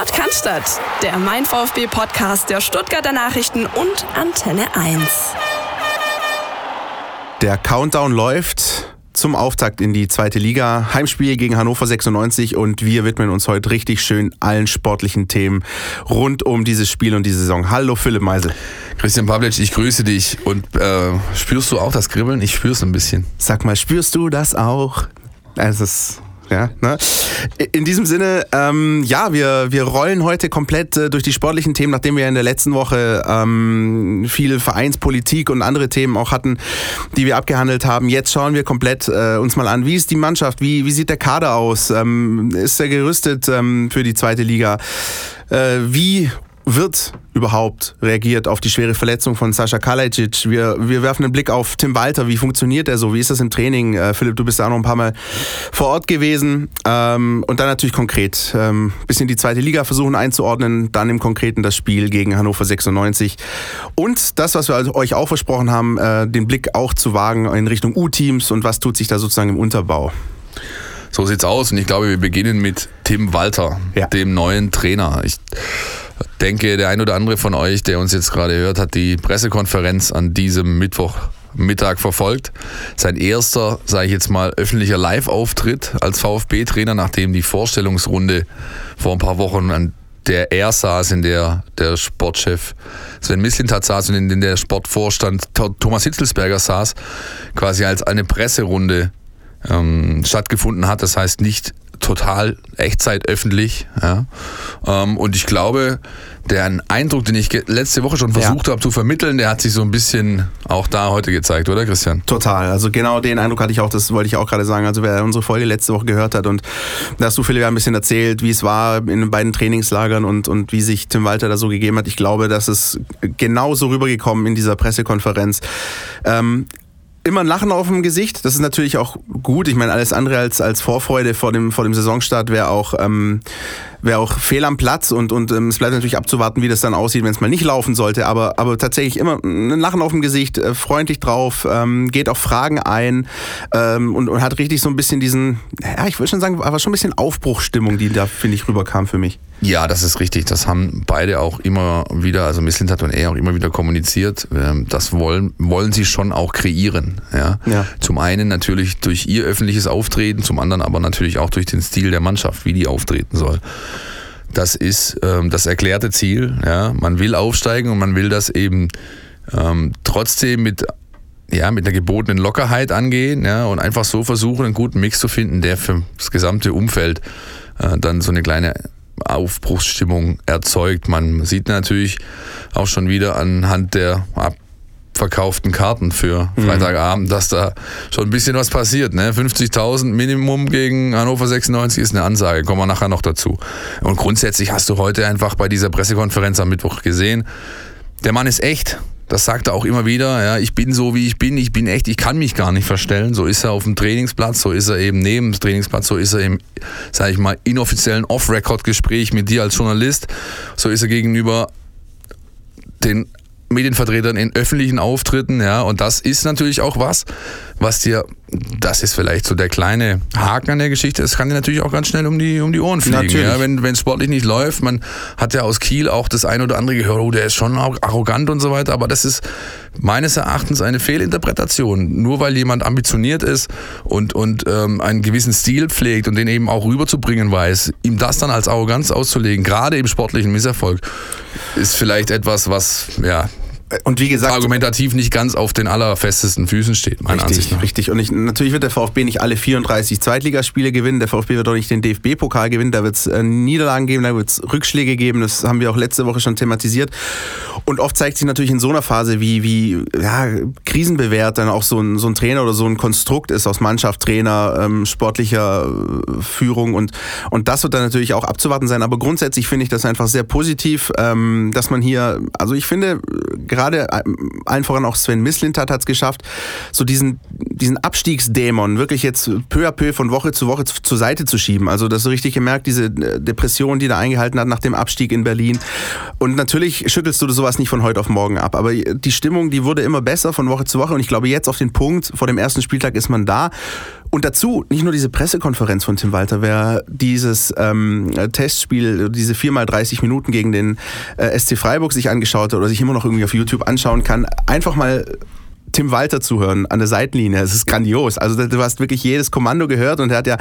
Sport kann der Mein VfB Podcast der Stuttgarter Nachrichten und Antenne 1. Der Countdown läuft zum Auftakt in die zweite Liga. Heimspiel gegen Hannover 96 und wir widmen uns heute richtig schön allen sportlichen Themen rund um dieses Spiel und die Saison. Hallo Philipp Meisel. Christian Pavlic, ich grüße dich und äh, spürst du auch das Kribbeln? Ich spür's ein bisschen. Sag mal, spürst du das auch? Es ist ja, ne? In diesem Sinne, ähm, ja, wir, wir rollen heute komplett äh, durch die sportlichen Themen, nachdem wir in der letzten Woche ähm, viel Vereinspolitik und andere Themen auch hatten, die wir abgehandelt haben. Jetzt schauen wir komplett äh, uns mal an, wie ist die Mannschaft, wie, wie sieht der Kader aus, ähm, ist er gerüstet ähm, für die zweite Liga, äh, wie wird überhaupt reagiert auf die schwere Verletzung von Sascha Kalajdzic? Wir, wir werfen einen Blick auf Tim Walter. Wie funktioniert er so? Wie ist das im Training? Äh, Philipp, du bist da noch ein paar Mal vor Ort gewesen. Ähm, und dann natürlich konkret. Ähm, bisschen die zweite Liga versuchen einzuordnen. Dann im Konkreten das Spiel gegen Hannover 96. Und das, was wir also euch auch versprochen haben, äh, den Blick auch zu wagen in Richtung U-Teams und was tut sich da sozusagen im Unterbau. So sieht's aus. Und ich glaube, wir beginnen mit Tim Walter, ja. dem neuen Trainer. Ich denke, der ein oder andere von euch, der uns jetzt gerade hört, hat die Pressekonferenz an diesem Mittwochmittag verfolgt. Sein erster, sage ich jetzt mal, öffentlicher Live-Auftritt als VfB-Trainer, nachdem die Vorstellungsrunde vor ein paar Wochen an der er saß, in der der Sportchef Sven Mislintat saß und in der Sportvorstand Thomas Hitzelsberger saß, quasi als eine Presserunde ähm, stattgefunden hat. Das heißt nicht total Echtzeit öffentlich. Ja. Ähm, und ich glaube, der Eindruck, den ich letzte Woche schon versucht ja. habe zu vermitteln, der hat sich so ein bisschen auch da heute gezeigt, oder Christian? Total. Also genau den Eindruck hatte ich auch, das wollte ich auch gerade sagen. Also wer unsere Folge letzte Woche gehört hat und da hast du Philipp ein bisschen erzählt, wie es war in den beiden Trainingslagern und, und wie sich Tim Walter da so gegeben hat. Ich glaube, das ist genauso rübergekommen in dieser Pressekonferenz. Ähm, immer ein Lachen auf dem Gesicht. Das ist natürlich auch gut. Ich meine, alles andere als, als Vorfreude vor dem, vor dem Saisonstart wäre auch, ähm, wär auch fehl am Platz und, und ähm, es bleibt natürlich abzuwarten, wie das dann aussieht, wenn es mal nicht laufen sollte. Aber, aber tatsächlich immer ein Lachen auf dem Gesicht, äh, freundlich drauf, ähm, geht auf Fragen ein ähm, und, und hat richtig so ein bisschen diesen, ja, ich würde schon sagen, aber schon ein bisschen Aufbruchstimmung, die da, finde ich, rüberkam für mich. Ja, das ist richtig. Das haben beide auch immer wieder, also Misslintat und er auch immer wieder kommuniziert. Ähm, das wollen, wollen sie schon auch kreieren. Ja? ja? Zum einen natürlich durch ihr öffentliches Auftreten, zum anderen aber natürlich auch durch den Stil der Mannschaft, wie die auftreten soll. Das ist ähm, das erklärte Ziel. Ja? Man will aufsteigen und man will das eben ähm, trotzdem mit ja, mit einer gebotenen Lockerheit angehen ja, und einfach so versuchen, einen guten Mix zu finden, der für das gesamte Umfeld äh, dann so eine kleine Aufbruchsstimmung erzeugt. Man sieht natürlich auch schon wieder anhand der abverkauften Karten für mhm. Freitagabend, dass da schon ein bisschen was passiert. Ne? 50.000 Minimum gegen Hannover 96 ist eine Ansage, kommen wir nachher noch dazu. Und grundsätzlich hast du heute einfach bei dieser Pressekonferenz am Mittwoch gesehen, der Mann ist echt. Das sagt er auch immer wieder. Ja, ich bin so, wie ich bin. Ich bin echt. Ich kann mich gar nicht verstellen. So ist er auf dem Trainingsplatz. So ist er eben neben dem Trainingsplatz. So ist er im, sage ich mal, inoffiziellen Off-Record-Gespräch mit dir als Journalist. So ist er gegenüber den Medienvertretern in öffentlichen Auftritten, ja, und das ist natürlich auch was, was dir, das ist vielleicht so der kleine Haken an der Geschichte, es kann dir natürlich auch ganz schnell um die, um die Ohren fliegen, natürlich. ja, wenn es sportlich nicht läuft, man hat ja aus Kiel auch das eine oder andere gehört, oh, der ist schon arrogant und so weiter, aber das ist meines Erachtens eine Fehlinterpretation, nur weil jemand ambitioniert ist und, und ähm, einen gewissen Stil pflegt und den eben auch rüberzubringen weiß, ihm das dann als Arroganz auszulegen, gerade im sportlichen Misserfolg, ist vielleicht etwas, was, ja, und wie gesagt. Argumentativ nicht ganz auf den allerfestesten Füßen steht, meiner richtig, Ansicht nach. Richtig. Und ich, natürlich wird der VfB nicht alle 34 Zweitligaspiele gewinnen. Der VfB wird auch nicht den DFB-Pokal gewinnen. Da wird es äh, Niederlagen geben, da wird es Rückschläge geben. Das haben wir auch letzte Woche schon thematisiert. Und oft zeigt sich natürlich in so einer Phase, wie, wie ja, krisenbewährt dann auch so ein, so ein Trainer oder so ein Konstrukt ist aus Mannschaft, Trainer, ähm, sportlicher äh, Führung. Und, und das wird dann natürlich auch abzuwarten sein. Aber grundsätzlich finde ich das einfach sehr positiv, ähm, dass man hier, also ich finde, gerade gerade äh, allen voran auch Sven Mislintat hat es geschafft, so diesen, diesen Abstiegsdämon wirklich jetzt peu à peu von Woche zu Woche zur Seite zu schieben. Also das so richtig gemerkt, diese äh, Depression, die da eingehalten hat nach dem Abstieg in Berlin. Und natürlich schüttelst du sowas nicht von heute auf morgen ab. Aber die Stimmung, die wurde immer besser von Woche zu Woche. Und ich glaube, jetzt auf den Punkt, vor dem ersten Spieltag ist man da. Und dazu nicht nur diese Pressekonferenz von Tim Walter, wer dieses ähm, Testspiel, diese 4x30 Minuten gegen den äh, SC Freiburg sich angeschaut hat oder sich immer noch irgendwie auf YouTube anschauen kann, einfach mal Tim Walter zuhören an der Seitenlinie. Es ist grandios. Also du hast wirklich jedes Kommando gehört und er hat ja,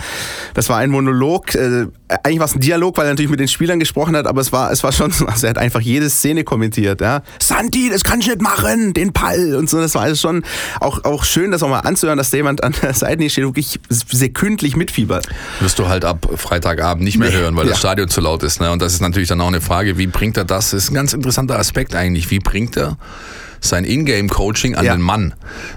das war ein Monolog, äh, eigentlich war es ein Dialog, weil er natürlich mit den Spielern gesprochen hat, aber es war, es war schon, also er hat einfach jede Szene kommentiert. Ja. Santi, das kannst du nicht machen, den Pall und so. Das war alles schon auch, auch schön, das auch mal anzuhören, dass jemand an der Seitenlinie steht, wirklich sekündlich mitfiebert. Wirst du halt ab Freitagabend nicht mehr hören, weil ja. das Stadion zu laut ist. Ne? Und das ist natürlich dann auch eine Frage, wie bringt er das? Das ist ein ganz interessanter Aspekt eigentlich. Wie bringt er sein Ingame-Coaching an ja. den Mann.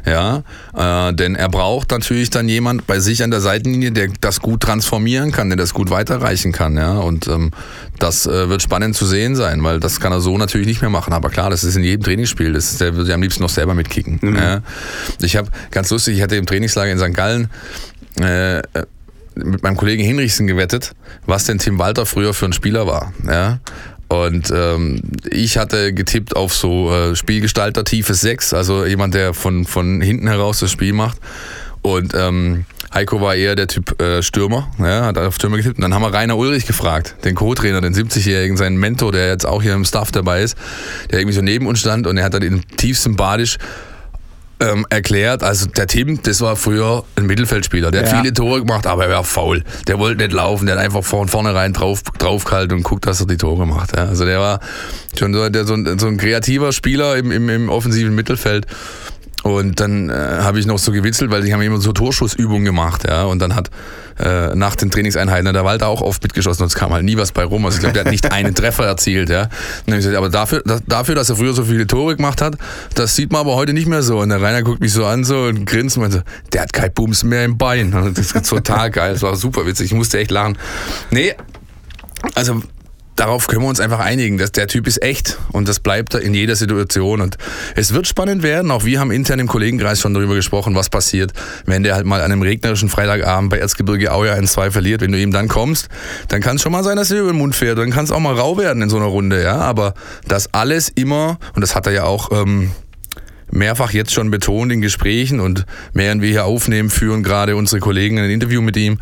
Ja, äh, denn er braucht natürlich dann jemand bei sich an der Seitenlinie, der das gut transformieren kann, der das gut weiterreichen kann. Ja, und ähm, das äh, wird spannend zu sehen sein, weil das kann er so natürlich nicht mehr machen. Aber klar, das ist in jedem Trainingsspiel. Das der würde am liebsten noch selber mitkicken. Mhm. Ja. Ich habe ganz lustig, ich hatte im Trainingslager in St. Gallen äh, mit meinem Kollegen Hinrichsen gewettet, was denn Tim Walter früher für ein Spieler war. Ja? Und ähm, ich hatte getippt auf so äh, Spielgestalter Tiefe 6, also jemand, der von, von hinten heraus das Spiel macht. Und ähm, Heiko war eher der Typ äh, Stürmer, ja, hat auf Stürmer getippt. Und dann haben wir Rainer Ulrich gefragt, den Co-Trainer, den 70-Jährigen, seinen Mentor, der jetzt auch hier im Staff dabei ist, der irgendwie so neben uns stand und er hat dann in tiefstem Badisch ähm, erklärt, also der Tim, das war früher ein Mittelfeldspieler. Der hat ja. viele Tore gemacht, aber er war faul. Der wollte nicht laufen, der hat einfach von vornherein drauf, draufgehalten und guckt, dass er die Tore macht. Ja. Also der war schon so, der, so, ein, so ein kreativer Spieler im, im, im offensiven Mittelfeld. Und dann äh, habe ich noch so gewitzelt, weil die haben immer so Torschussübungen gemacht, ja. Und dann hat äh, nach den Trainingseinheiten der Walter auch oft mitgeschossen und es kam halt nie was bei rum. Also ich glaube, der hat nicht einen Treffer erzielt, ja. Gesagt, aber dafür, das, dafür, dass er früher so viele Tore gemacht hat, das sieht man aber heute nicht mehr so. Und der Rainer guckt mich so an so und grinst und meinte, der hat kein Bums mehr im Bein. Das ist total geil. Das war super witzig. Ich musste echt lachen. Nee, also darauf können wir uns einfach einigen, dass der Typ ist echt und das bleibt er in jeder Situation und es wird spannend werden. Auch wir haben intern im Kollegenkreis schon darüber gesprochen, was passiert, wenn der halt mal an einem regnerischen Freitagabend bei Erzgebirge Aue 1-2 verliert. Wenn du ihm dann kommst, dann kann es schon mal sein, dass er über den Mund fährt. Dann kann es auch mal rau werden in so einer Runde, ja. Aber das alles immer, und das hat er ja auch ähm, mehrfach jetzt schon betont in Gesprächen und während wir hier aufnehmen, führen gerade unsere Kollegen ein Interview mit ihm.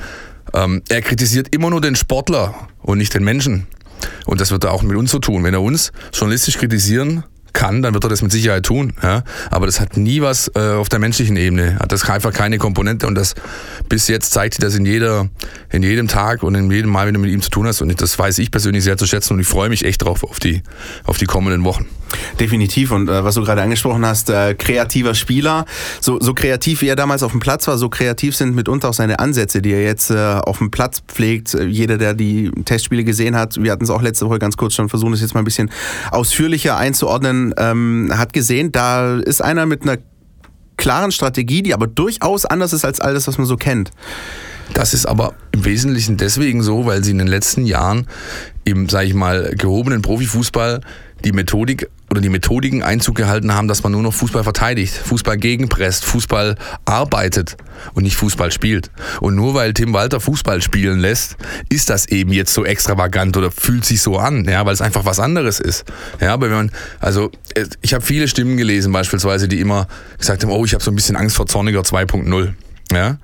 Ähm, er kritisiert immer nur den Sportler und nicht den Menschen. Und das wird er auch mit uns so tun. Wenn er uns journalistisch kritisieren kann, dann wird er das mit Sicherheit tun. Ja? Aber das hat nie was äh, auf der menschlichen Ebene. Hat das einfach keine Komponente und das bis jetzt zeigt sich das in jeder, in jedem Tag und in jedem Mal, wenn du mit ihm zu tun hast. Und das weiß ich persönlich sehr zu schätzen und ich freue mich echt drauf auf die, auf die kommenden Wochen. Definitiv. Und äh, was du gerade angesprochen hast, äh, kreativer Spieler. So, so kreativ wie er damals auf dem Platz war, so kreativ sind mitunter auch seine Ansätze, die er jetzt äh, auf dem Platz pflegt. Jeder, der die Testspiele gesehen hat, wir hatten es auch letzte Woche ganz kurz schon versucht, das jetzt mal ein bisschen ausführlicher einzuordnen, ähm, hat gesehen, da ist einer mit einer klaren Strategie, die aber durchaus anders ist als alles, was man so kennt. Das ist aber im Wesentlichen deswegen so, weil sie in den letzten Jahren im, sage ich mal, gehobenen Profifußball die Methodik oder die Methodiken Einzug gehalten haben, dass man nur noch Fußball verteidigt, Fußball gegenpresst, Fußball arbeitet und nicht Fußball spielt. Und nur weil Tim Walter Fußball spielen lässt, ist das eben jetzt so extravagant oder fühlt sich so an, ja, weil es einfach was anderes ist. Ja, aber wenn man, also ich habe viele Stimmen gelesen beispielsweise, die immer gesagt haben, oh, ich habe so ein bisschen Angst vor Zorniger 2.0. Ja,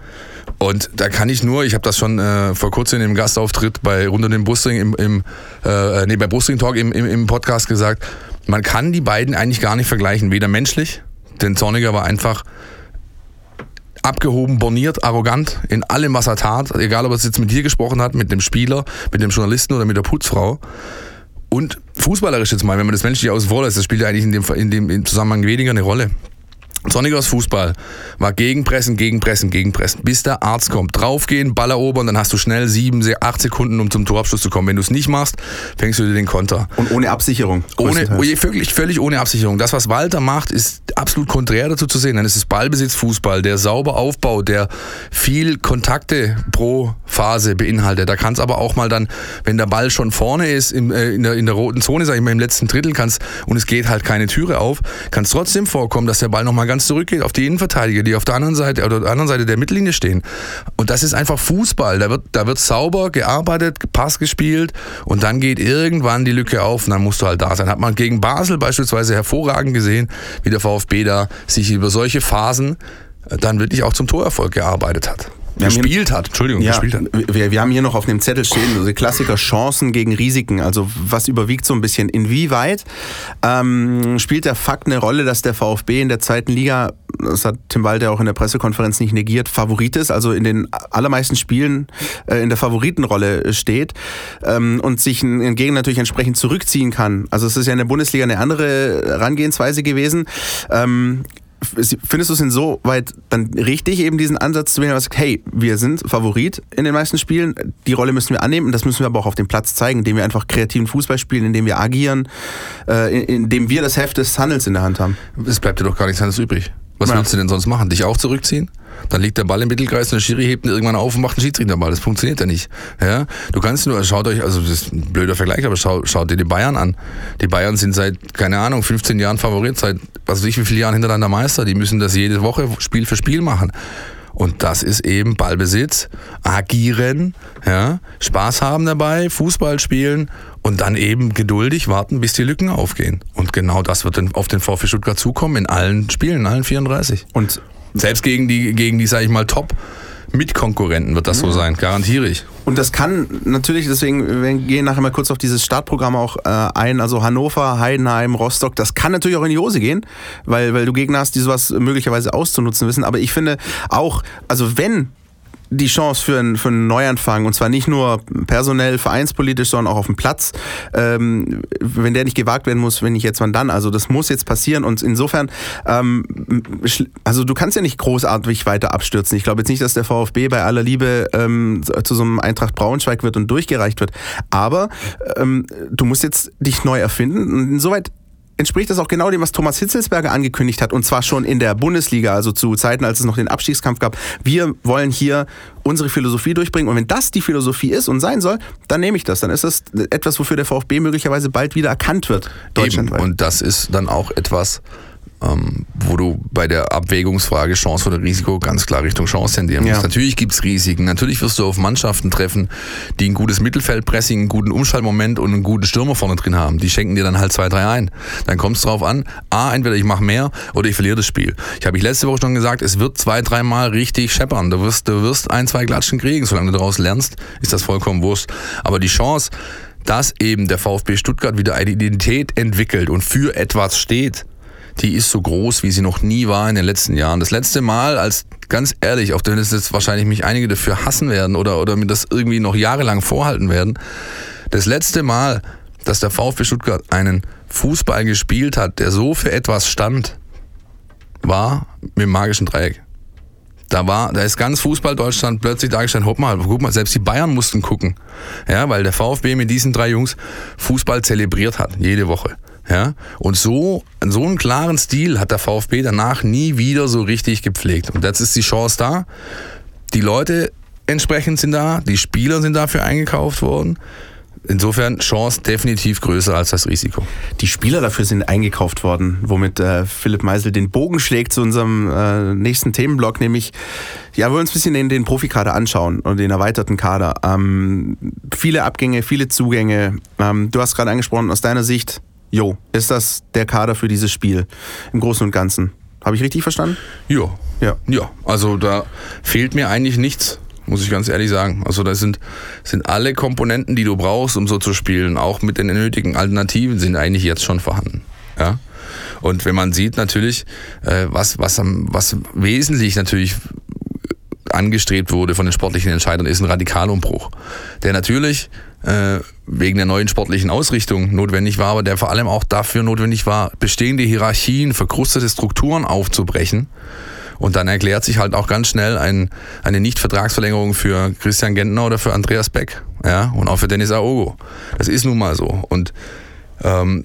und da kann ich nur, ich habe das schon äh, vor kurzem im Gastauftritt bei Rund um den Brustring im, im äh, nee, bei Brustring Talk im, im, im Podcast gesagt, man kann die beiden eigentlich gar nicht vergleichen, weder menschlich, denn Zorniger war einfach abgehoben, borniert, arrogant in allem, was er tat, egal ob er jetzt mit dir gesprochen hat, mit dem Spieler, mit dem Journalisten oder mit der Putzfrau. Und fußballerisch jetzt mal, wenn man das menschlich außen vor lässt, das spielt ja eigentlich in dem, in dem Zusammenhang weniger eine Rolle. Sonnigers Fußball war gegenpressen, gegenpressen, gegenpressen, bis der Arzt kommt. Draufgehen, Ball erobern, dann hast du schnell sieben, acht Sekunden, um zum Torabschluss zu kommen. Wenn du es nicht machst, fängst du dir den Konter. Und ohne Absicherung. Ohne, völlig, völlig ohne Absicherung. Das, was Walter macht, ist absolut konträr dazu zu sehen. Dann ist es Ballbesitzfußball, der sauber Aufbau, der viel Kontakte pro Phase beinhaltet. Da kann es aber auch mal dann, wenn der Ball schon vorne ist, im, äh, in, der, in der roten Zone, sag ich mal, im letzten Drittel kannst und es geht halt keine Türe auf, kann es trotzdem vorkommen, dass der Ball nochmal ganz ganz zurückgeht auf die Innenverteidiger, die auf der anderen Seite oder der anderen Seite der Mittellinie stehen. Und das ist einfach Fußball. Da wird, da wird sauber gearbeitet, Pass gespielt und dann geht irgendwann die Lücke auf und dann musst du halt da sein. Hat man gegen Basel beispielsweise hervorragend gesehen, wie der VfB da sich über solche Phasen dann wirklich auch zum Torerfolg gearbeitet hat. Gespielt hat. Entschuldigung, ja, gespielt hat. Wir, wir haben hier noch auf dem Zettel stehen, also Klassiker Chancen gegen Risiken. Also was überwiegt so ein bisschen? Inwieweit ähm, spielt der Fakt eine Rolle, dass der VfB in der zweiten Liga, das hat Tim Walter auch in der Pressekonferenz nicht negiert, Favorit ist, also in den allermeisten Spielen äh, in der Favoritenrolle steht ähm, und sich ein Gegner natürlich entsprechend zurückziehen kann. Also es ist ja in der Bundesliga eine andere Herangehensweise gewesen. Ähm, findest du es insoweit dann richtig, eben diesen Ansatz zu wählen, dass sagt, hey, wir sind Favorit in den meisten Spielen, die Rolle müssen wir annehmen und das müssen wir aber auch auf dem Platz zeigen, indem wir einfach kreativen Fußball spielen, indem wir agieren, äh, indem wir das Heft des Handels in der Hand haben. Es bleibt dir doch gar nichts anderes übrig. Was ja. willst du denn sonst machen? Dich auch zurückziehen? Dann liegt der Ball im Mittelkreis und der Schiri hebt ihn irgendwann auf und macht einen Schiedsrichterball. Das funktioniert ja nicht. Ja? Du kannst nur, schaut euch, also das ist ein blöder Vergleich, aber schaut, schaut dir die Bayern an. Die Bayern sind seit, keine Ahnung, 15 Jahren Favorit, seit was weiß ich wie viele Jahren hintereinander Meister. Die müssen das jede Woche Spiel für Spiel machen. Und das ist eben Ballbesitz, agieren, ja, Spaß haben dabei, Fußball spielen und dann eben geduldig warten, bis die Lücken aufgehen. Und genau das wird dann auf den VfB Stuttgart zukommen in allen Spielen, in allen 34. Und selbst gegen die, gegen die, sag ich mal, Top. Mitkonkurrenten wird das so sein, garantiere ich. Und das kann natürlich, deswegen, wir gehen nachher mal kurz auf dieses Startprogramm auch äh, ein, also Hannover, Heidenheim, Rostock, das kann natürlich auch in die Hose gehen, weil, weil du Gegner hast, die sowas möglicherweise auszunutzen wissen. Aber ich finde auch, also wenn die Chance für, ein, für einen Neuanfang und zwar nicht nur personell, vereinspolitisch, sondern auch auf dem Platz. Ähm, wenn der nicht gewagt werden muss, wenn nicht jetzt, wann dann? Also das muss jetzt passieren und insofern, ähm, also du kannst ja nicht großartig weiter abstürzen. Ich glaube jetzt nicht, dass der VfB bei aller Liebe ähm, zu so einem Eintracht Braunschweig wird und durchgereicht wird, aber ähm, du musst jetzt dich neu erfinden und insoweit entspricht das auch genau dem, was Thomas Hitzelsberger angekündigt hat, und zwar schon in der Bundesliga, also zu Zeiten, als es noch den Abstiegskampf gab. Wir wollen hier unsere Philosophie durchbringen und wenn das die Philosophie ist und sein soll, dann nehme ich das. Dann ist das etwas, wofür der VfB möglicherweise bald wieder erkannt wird. Deutschlandweit. Eben. Und das ist dann auch etwas, ähm, wo du bei der Abwägungsfrage Chance oder Risiko ganz klar Richtung Chance tendieren musst. Ja. Natürlich gibt es Risiken. Natürlich wirst du auf Mannschaften treffen, die ein gutes Mittelfeldpressing, einen guten Umschaltmoment und einen guten Stürmer vorne drin haben. Die schenken dir dann halt zwei, drei ein. Dann kommt es darauf an, A, entweder ich mache mehr oder ich verliere das Spiel. Ich habe ich letzte Woche schon gesagt, es wird zwei, dreimal richtig scheppern. Du wirst, du wirst ein, zwei Klatschen kriegen. Solange du daraus lernst, ist das vollkommen wurscht. Aber die Chance, dass eben der VfB Stuttgart wieder eine Identität entwickelt und für etwas steht, die ist so groß, wie sie noch nie war in den letzten Jahren. Das letzte Mal, als ganz ehrlich, auch wenn es jetzt wahrscheinlich mich einige dafür hassen werden oder, oder mir das irgendwie noch jahrelang vorhalten werden, das letzte Mal, dass der VfB Stuttgart einen Fußball gespielt hat, der so für etwas stand, war mit dem magischen Dreieck. Da war, da ist ganz Fußball Deutschland plötzlich dargestellt, hopp mal, guck mal, selbst die Bayern mussten gucken. Ja, weil der VfB mit diesen drei Jungs Fußball zelebriert hat, jede Woche. Ja? Und so, so einen klaren Stil hat der VfB danach nie wieder so richtig gepflegt. Und jetzt ist die Chance da. Die Leute entsprechend sind da, die Spieler sind dafür eingekauft worden. Insofern Chance definitiv größer als das Risiko. Die Spieler dafür sind eingekauft worden, womit äh, Philipp Meisel den Bogen schlägt zu unserem äh, nächsten Themenblock, nämlich, ja, wir uns ein bisschen den, den Profikader anschauen und den erweiterten Kader. Ähm, viele Abgänge, viele Zugänge. Ähm, du hast gerade angesprochen, aus deiner Sicht Jo, ist das der Kader für dieses Spiel im Großen und Ganzen? Habe ich richtig verstanden? Jo. Ja. Ja, also da fehlt mir eigentlich nichts, muss ich ganz ehrlich sagen. Also da sind, sind alle Komponenten, die du brauchst, um so zu spielen, auch mit den nötigen Alternativen, sind eigentlich jetzt schon vorhanden. Ja. Und wenn man sieht natürlich, äh, was, was, was wesentlich natürlich angestrebt wurde von den sportlichen Entscheidern, ist ein Radikalumbruch. Der natürlich wegen der neuen sportlichen Ausrichtung notwendig war, aber der vor allem auch dafür notwendig war, bestehende Hierarchien, verkrustete Strukturen aufzubrechen. Und dann erklärt sich halt auch ganz schnell ein, eine Nichtvertragsverlängerung für Christian Gentner oder für Andreas Beck. Ja, und auch für Dennis Aogo. Das ist nun mal so. Und ähm,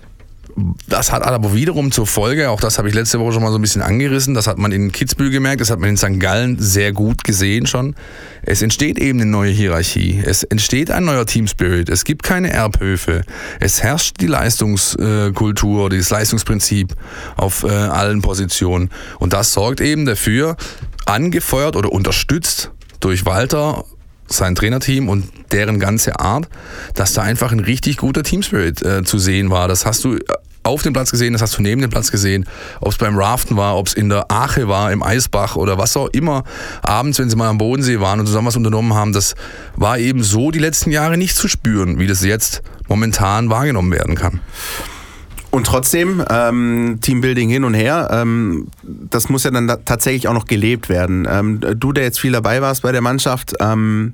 das hat aber wiederum zur Folge, auch das habe ich letzte Woche schon mal so ein bisschen angerissen, das hat man in Kitzbühel gemerkt, das hat man in St. Gallen sehr gut gesehen schon. Es entsteht eben eine neue Hierarchie, es entsteht ein neuer Teamspirit, es gibt keine Erbhöfe, es herrscht die Leistungskultur, dieses Leistungsprinzip auf äh, allen Positionen und das sorgt eben dafür, angefeuert oder unterstützt durch Walter sein Trainerteam und deren ganze Art, dass da einfach ein richtig guter Teamspirit äh, zu sehen war. Das hast du auf dem Platz gesehen, das hast du neben dem Platz gesehen, ob es beim Raften war, ob es in der Ache war, im Eisbach oder was auch immer, abends, wenn sie mal am Bodensee waren und zusammen was unternommen haben, das war eben so die letzten Jahre nicht zu spüren, wie das jetzt momentan wahrgenommen werden kann. Und trotzdem, ähm, Teambuilding hin und her, ähm, das muss ja dann tatsächlich auch noch gelebt werden. Ähm, du, der jetzt viel dabei warst bei der Mannschaft, ähm,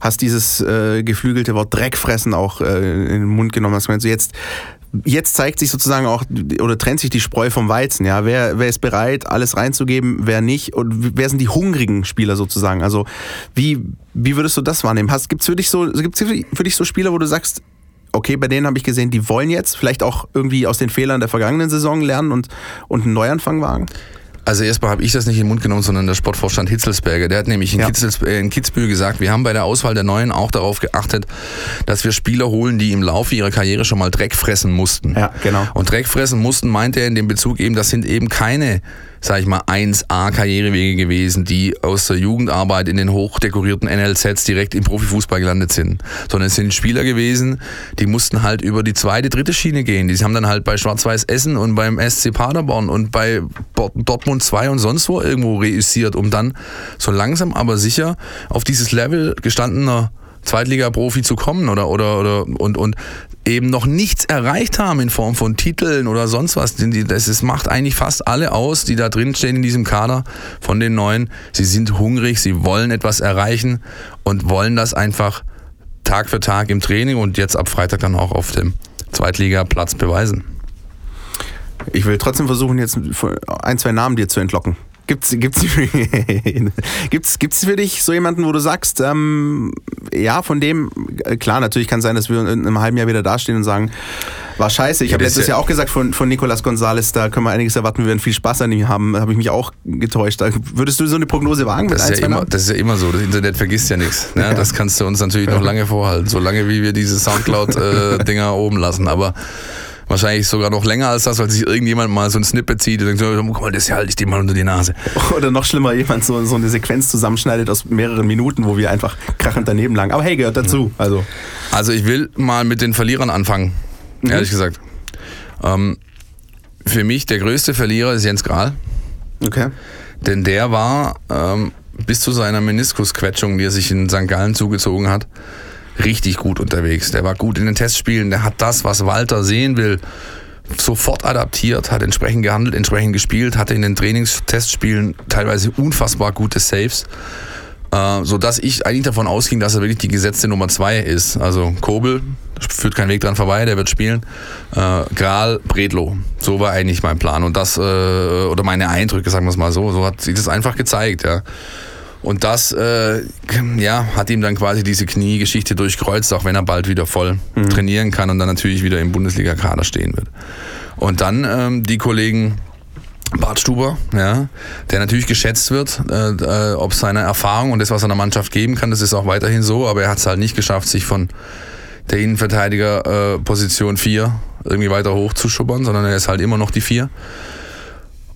hast dieses äh, geflügelte Wort Dreckfressen auch äh, in den Mund genommen. Hast meinst du jetzt, jetzt zeigt sich sozusagen auch oder trennt sich die Spreu vom Weizen. Ja, wer, wer ist bereit, alles reinzugeben, wer nicht und wer sind die hungrigen Spieler sozusagen? Also wie, wie würdest du das wahrnehmen? Gibt es für dich so gibt's für dich so Spieler, wo du sagst, okay, bei denen habe ich gesehen, die wollen jetzt vielleicht auch irgendwie aus den Fehlern der vergangenen Saison lernen und, und einen Neuanfang wagen? Also erstmal habe ich das nicht in den Mund genommen, sondern der Sportvorstand Hitzelsberger. Der hat nämlich in, ja. Äh, in Kitzbühel gesagt, wir haben bei der Auswahl der Neuen auch darauf geachtet, dass wir Spieler holen, die im Laufe ihrer Karriere schon mal Dreck fressen mussten. Ja, genau. Und Dreck fressen mussten meint er in dem Bezug eben, das sind eben keine sag ich mal, 1A-Karrierewege gewesen, die aus der Jugendarbeit in den hochdekorierten NLZs direkt im Profifußball gelandet sind. Sondern es sind Spieler gewesen, die mussten halt über die zweite, dritte Schiene gehen. Die haben dann halt bei Schwarz-Weiß Essen und beim SC Paderborn und bei Dortmund 2 und sonst wo irgendwo reüssiert, um dann so langsam aber sicher auf dieses Level gestandener Zweitliga-Profi zu kommen oder, oder, oder und, und eben noch nichts erreicht haben in Form von Titeln oder sonst was. Das macht eigentlich fast alle aus, die da drin stehen in diesem Kader von den Neuen. Sie sind hungrig, sie wollen etwas erreichen und wollen das einfach Tag für Tag im Training und jetzt ab Freitag dann auch auf dem Zweitligaplatz beweisen. Ich will trotzdem versuchen, jetzt ein, zwei Namen dir zu entlocken. Gibt's, gibt's, gibt's, gibt's für dich so jemanden, wo du sagst, ähm, ja, von dem, äh, klar, natürlich kann es sein, dass wir in einem halben Jahr wieder dastehen und sagen, war scheiße. Ich ja, habe letztes Jahr auch gesagt von, von Nicolas Gonzalez, da können wir einiges erwarten, wir werden viel Spaß an ihm haben. Habe ich mich auch getäuscht. Würdest du so eine Prognose wagen? Das, ist ja, immer, das ist ja immer so. Das Internet vergisst ja nichts. Ne? Ja. Das kannst du uns natürlich noch lange vorhalten, solange wie wir diese Soundcloud-Dinger äh, oben lassen. Aber Wahrscheinlich sogar noch länger als das, weil sich irgendjemand mal so ein Snippet zieht und denkt, so, guck mal, das halte ich dir mal unter die Nase. Oder noch schlimmer, jemand so, so eine Sequenz zusammenschneidet aus mehreren Minuten, wo wir einfach krachend daneben lagen. Aber hey, gehört dazu. Also, also ich will mal mit den Verlierern anfangen, mhm. ehrlich gesagt. Ähm, für mich der größte Verlierer ist Jens Grahl. Okay. Denn der war ähm, bis zu seiner Meniskusquetschung, die er sich in St. Gallen zugezogen hat, richtig gut unterwegs. Der war gut in den Testspielen, der hat das, was Walter sehen will, sofort adaptiert, hat entsprechend gehandelt, entsprechend gespielt, hatte in den Trainingstestspielen teilweise unfassbar gute Saves. Äh, so dass ich eigentlich davon ausging, dass er wirklich die gesetzte Nummer zwei ist. Also Kobel führt kein Weg dran vorbei, der wird spielen. Äh, Gral, Bredlo, so war eigentlich mein Plan und das äh, oder meine Eindrücke, sagen wir es mal so, so hat sich das einfach gezeigt. Ja. Und das äh, ja, hat ihm dann quasi diese Kniegeschichte durchkreuzt, auch wenn er bald wieder voll mhm. trainieren kann und dann natürlich wieder im Bundesliga-Kader stehen wird. Und dann ähm, die Kollegen Bart Stuber, ja, der natürlich geschätzt wird, äh, äh, ob seine Erfahrung und das, was er der Mannschaft geben kann, das ist auch weiterhin so, aber er hat es halt nicht geschafft, sich von der Innenverteidiger äh, Position 4 irgendwie weiter hochzuschubbern, sondern er ist halt immer noch die 4.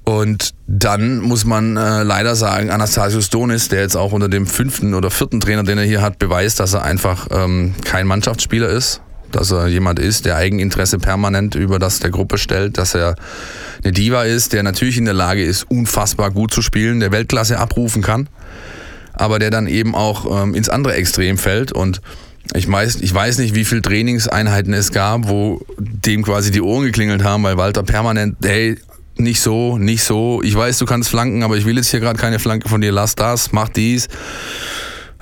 Und dann muss man äh, leider sagen, Anastasius Donis, der jetzt auch unter dem fünften oder vierten Trainer, den er hier hat, beweist, dass er einfach ähm, kein Mannschaftsspieler ist, dass er jemand ist, der Eigeninteresse permanent über das der Gruppe stellt, dass er eine Diva ist, der natürlich in der Lage ist, unfassbar gut zu spielen, der Weltklasse abrufen kann, aber der dann eben auch ähm, ins andere Extrem fällt. Und ich weiß, ich weiß nicht, wie viele Trainingseinheiten es gab, wo dem quasi die Ohren geklingelt haben, weil Walter permanent, hey, nicht so, nicht so. Ich weiß, du kannst flanken, aber ich will jetzt hier gerade keine Flanke von dir. Lass das, mach dies.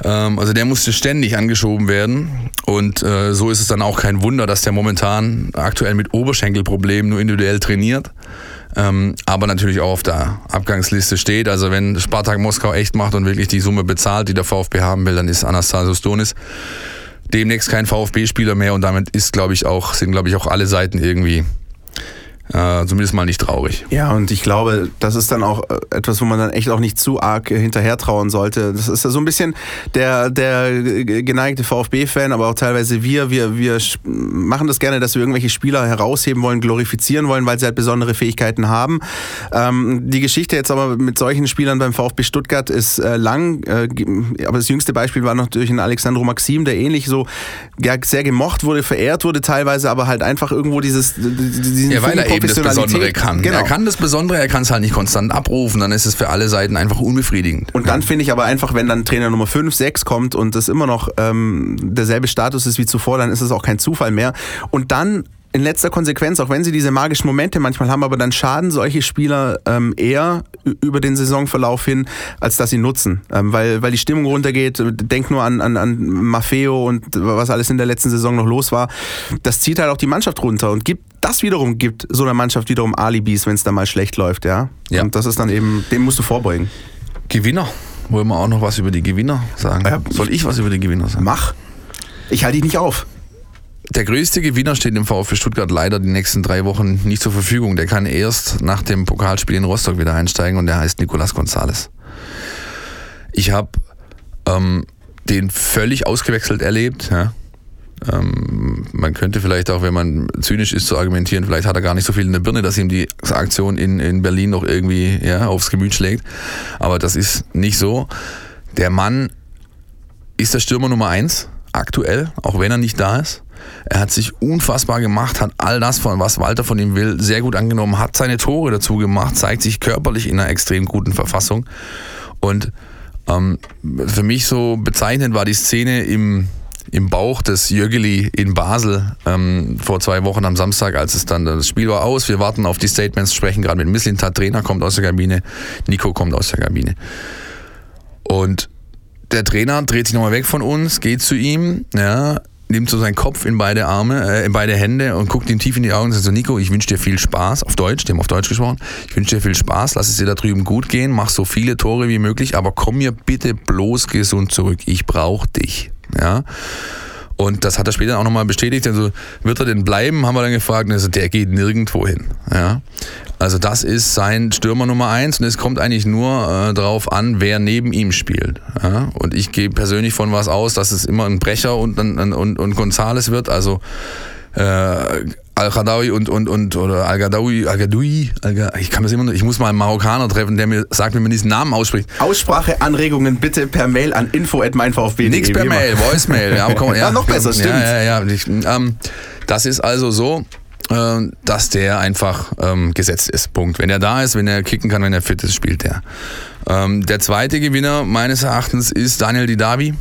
Ähm, also der musste ständig angeschoben werden. Und äh, so ist es dann auch kein Wunder, dass der momentan aktuell mit Oberschenkelproblemen nur individuell trainiert. Ähm, aber natürlich auch auf der Abgangsliste steht. Also wenn Spartak Moskau echt macht und wirklich die Summe bezahlt, die der VfB haben will, dann ist Anastasios Donis demnächst kein VfB-Spieler mehr und damit ist, glaube ich, auch, sind, glaube ich, auch alle Seiten irgendwie Äh, zumindest mal nicht traurig. Ja, und ich glaube, das ist dann auch äh, etwas, wo man dann echt auch nicht zu arg hinterher trauen sollte. Das ist ja so ein bisschen der, der geneigte VfB-Fan, aber auch teilweise wir, wir, wir machen das gerne, dass wir irgendwelche Spieler herausheben wollen, glorifizieren wollen, weil sie halt besondere Fähigkeiten haben. Ähm, die Geschichte jetzt aber mit solchen Spielern beim VfB Stuttgart ist äh, lang, äh, aber das jüngste Beispiel war natürlich ein Alexandro Maxim, der ähnlich so ja, sehr gemocht wurde, verehrt wurde teilweise, aber halt einfach irgendwo dieses diesen ja, weil er das Besondere kann. Genau. Er kann das Besondere, er kann es halt nicht konstant abrufen, dann ist es für alle Seiten einfach unbefriedigend. Und dann finde ich aber einfach, wenn dann Trainer Nummer 5, 6 kommt und das immer noch ähm, derselbe Status ist wie zuvor, dann ist es auch kein Zufall mehr. Und dann in letzter Konsequenz, auch wenn sie diese magischen Momente manchmal haben, aber dann schaden solche Spieler ähm, eher über den Saisonverlauf hin, als dass sie nutzen. Ähm, weil, weil die Stimmung runtergeht. Denk nur an, an, an Maffeo und was alles in der letzten Saison noch los war. Das zieht halt auch die Mannschaft runter und gibt das wiederum gibt so einer Mannschaft wiederum Alibis, wenn es da mal schlecht läuft, ja? ja. Und das ist dann eben, dem musst du vorbeugen. Gewinner. Wollen wir auch noch was über die Gewinner sagen? Ja. Soll ich was über die Gewinner sagen? Mach. Ich halte dich nicht auf. Der größte Gewinner steht im VfB Stuttgart leider die nächsten drei Wochen nicht zur Verfügung. Der kann erst nach dem Pokalspiel in Rostock wieder einsteigen und der heißt Nicolas González. Ich habe ähm, den völlig ausgewechselt erlebt. Ja. Ähm, man könnte vielleicht auch, wenn man zynisch ist, zu argumentieren, vielleicht hat er gar nicht so viel in der Birne, dass ihm die Aktion in, in Berlin noch irgendwie ja, aufs Gemüt schlägt. Aber das ist nicht so. Der Mann ist der Stürmer Nummer eins aktuell, auch wenn er nicht da ist. Er hat sich unfassbar gemacht, hat all das, von was Walter von ihm will, sehr gut angenommen, hat seine Tore dazu gemacht, zeigt sich körperlich in einer extrem guten Verfassung. Und ähm, für mich so bezeichnend war die Szene im, im Bauch des Jögeli in Basel ähm, vor zwei Wochen am Samstag, als es dann das Spiel war aus. Wir warten auf die Statements, sprechen gerade mit Misslintat, Trainer kommt aus der Kabine, Nico kommt aus der Kabine. Und der Trainer dreht sich nochmal weg von uns, geht zu ihm, ja, nimmt so seinen Kopf in beide Arme, äh, in beide Hände und guckt ihm tief in die Augen und sagt so, Nico, ich wünsche dir viel Spaß, auf Deutsch, haben auf Deutsch gesprochen, ich wünsche dir viel Spaß, lass es dir da drüben gut gehen, mach so viele Tore wie möglich, aber komm mir bitte bloß gesund zurück, ich brauche dich, ja. Und das hat er später auch nochmal bestätigt. Also wird er denn bleiben, haben wir dann gefragt. Also der geht nirgendwo hin. Ja. Also das ist sein Stürmer Nummer eins und es kommt eigentlich nur äh, darauf an, wer neben ihm spielt. Ja? Und ich gehe persönlich von was aus, dass es immer ein Brecher und, und, und, und Gonzales wird. Also äh, Al-Khadawi und, und, und, oder Al-Gadawi, Al-Gadoui, Al ich kann das immer ich muss mal einen Marokkaner treffen, der mir sagt, wie man diesen Namen ausspricht. Ausspracheanregungen bitte per Mail an info.meinvfb.de. Nix per Mail, Voicemail. Ja, komm, ja, ja, noch besser, stimmt. Ja, ja, ja. Ich, ähm, das ist also so, äh, dass der einfach ähm, gesetzt ist. Punkt. Wenn er da ist, wenn er kicken kann, wenn er fit ist, spielt er. Ähm, der zweite Gewinner meines Erachtens ist Daniel Didavi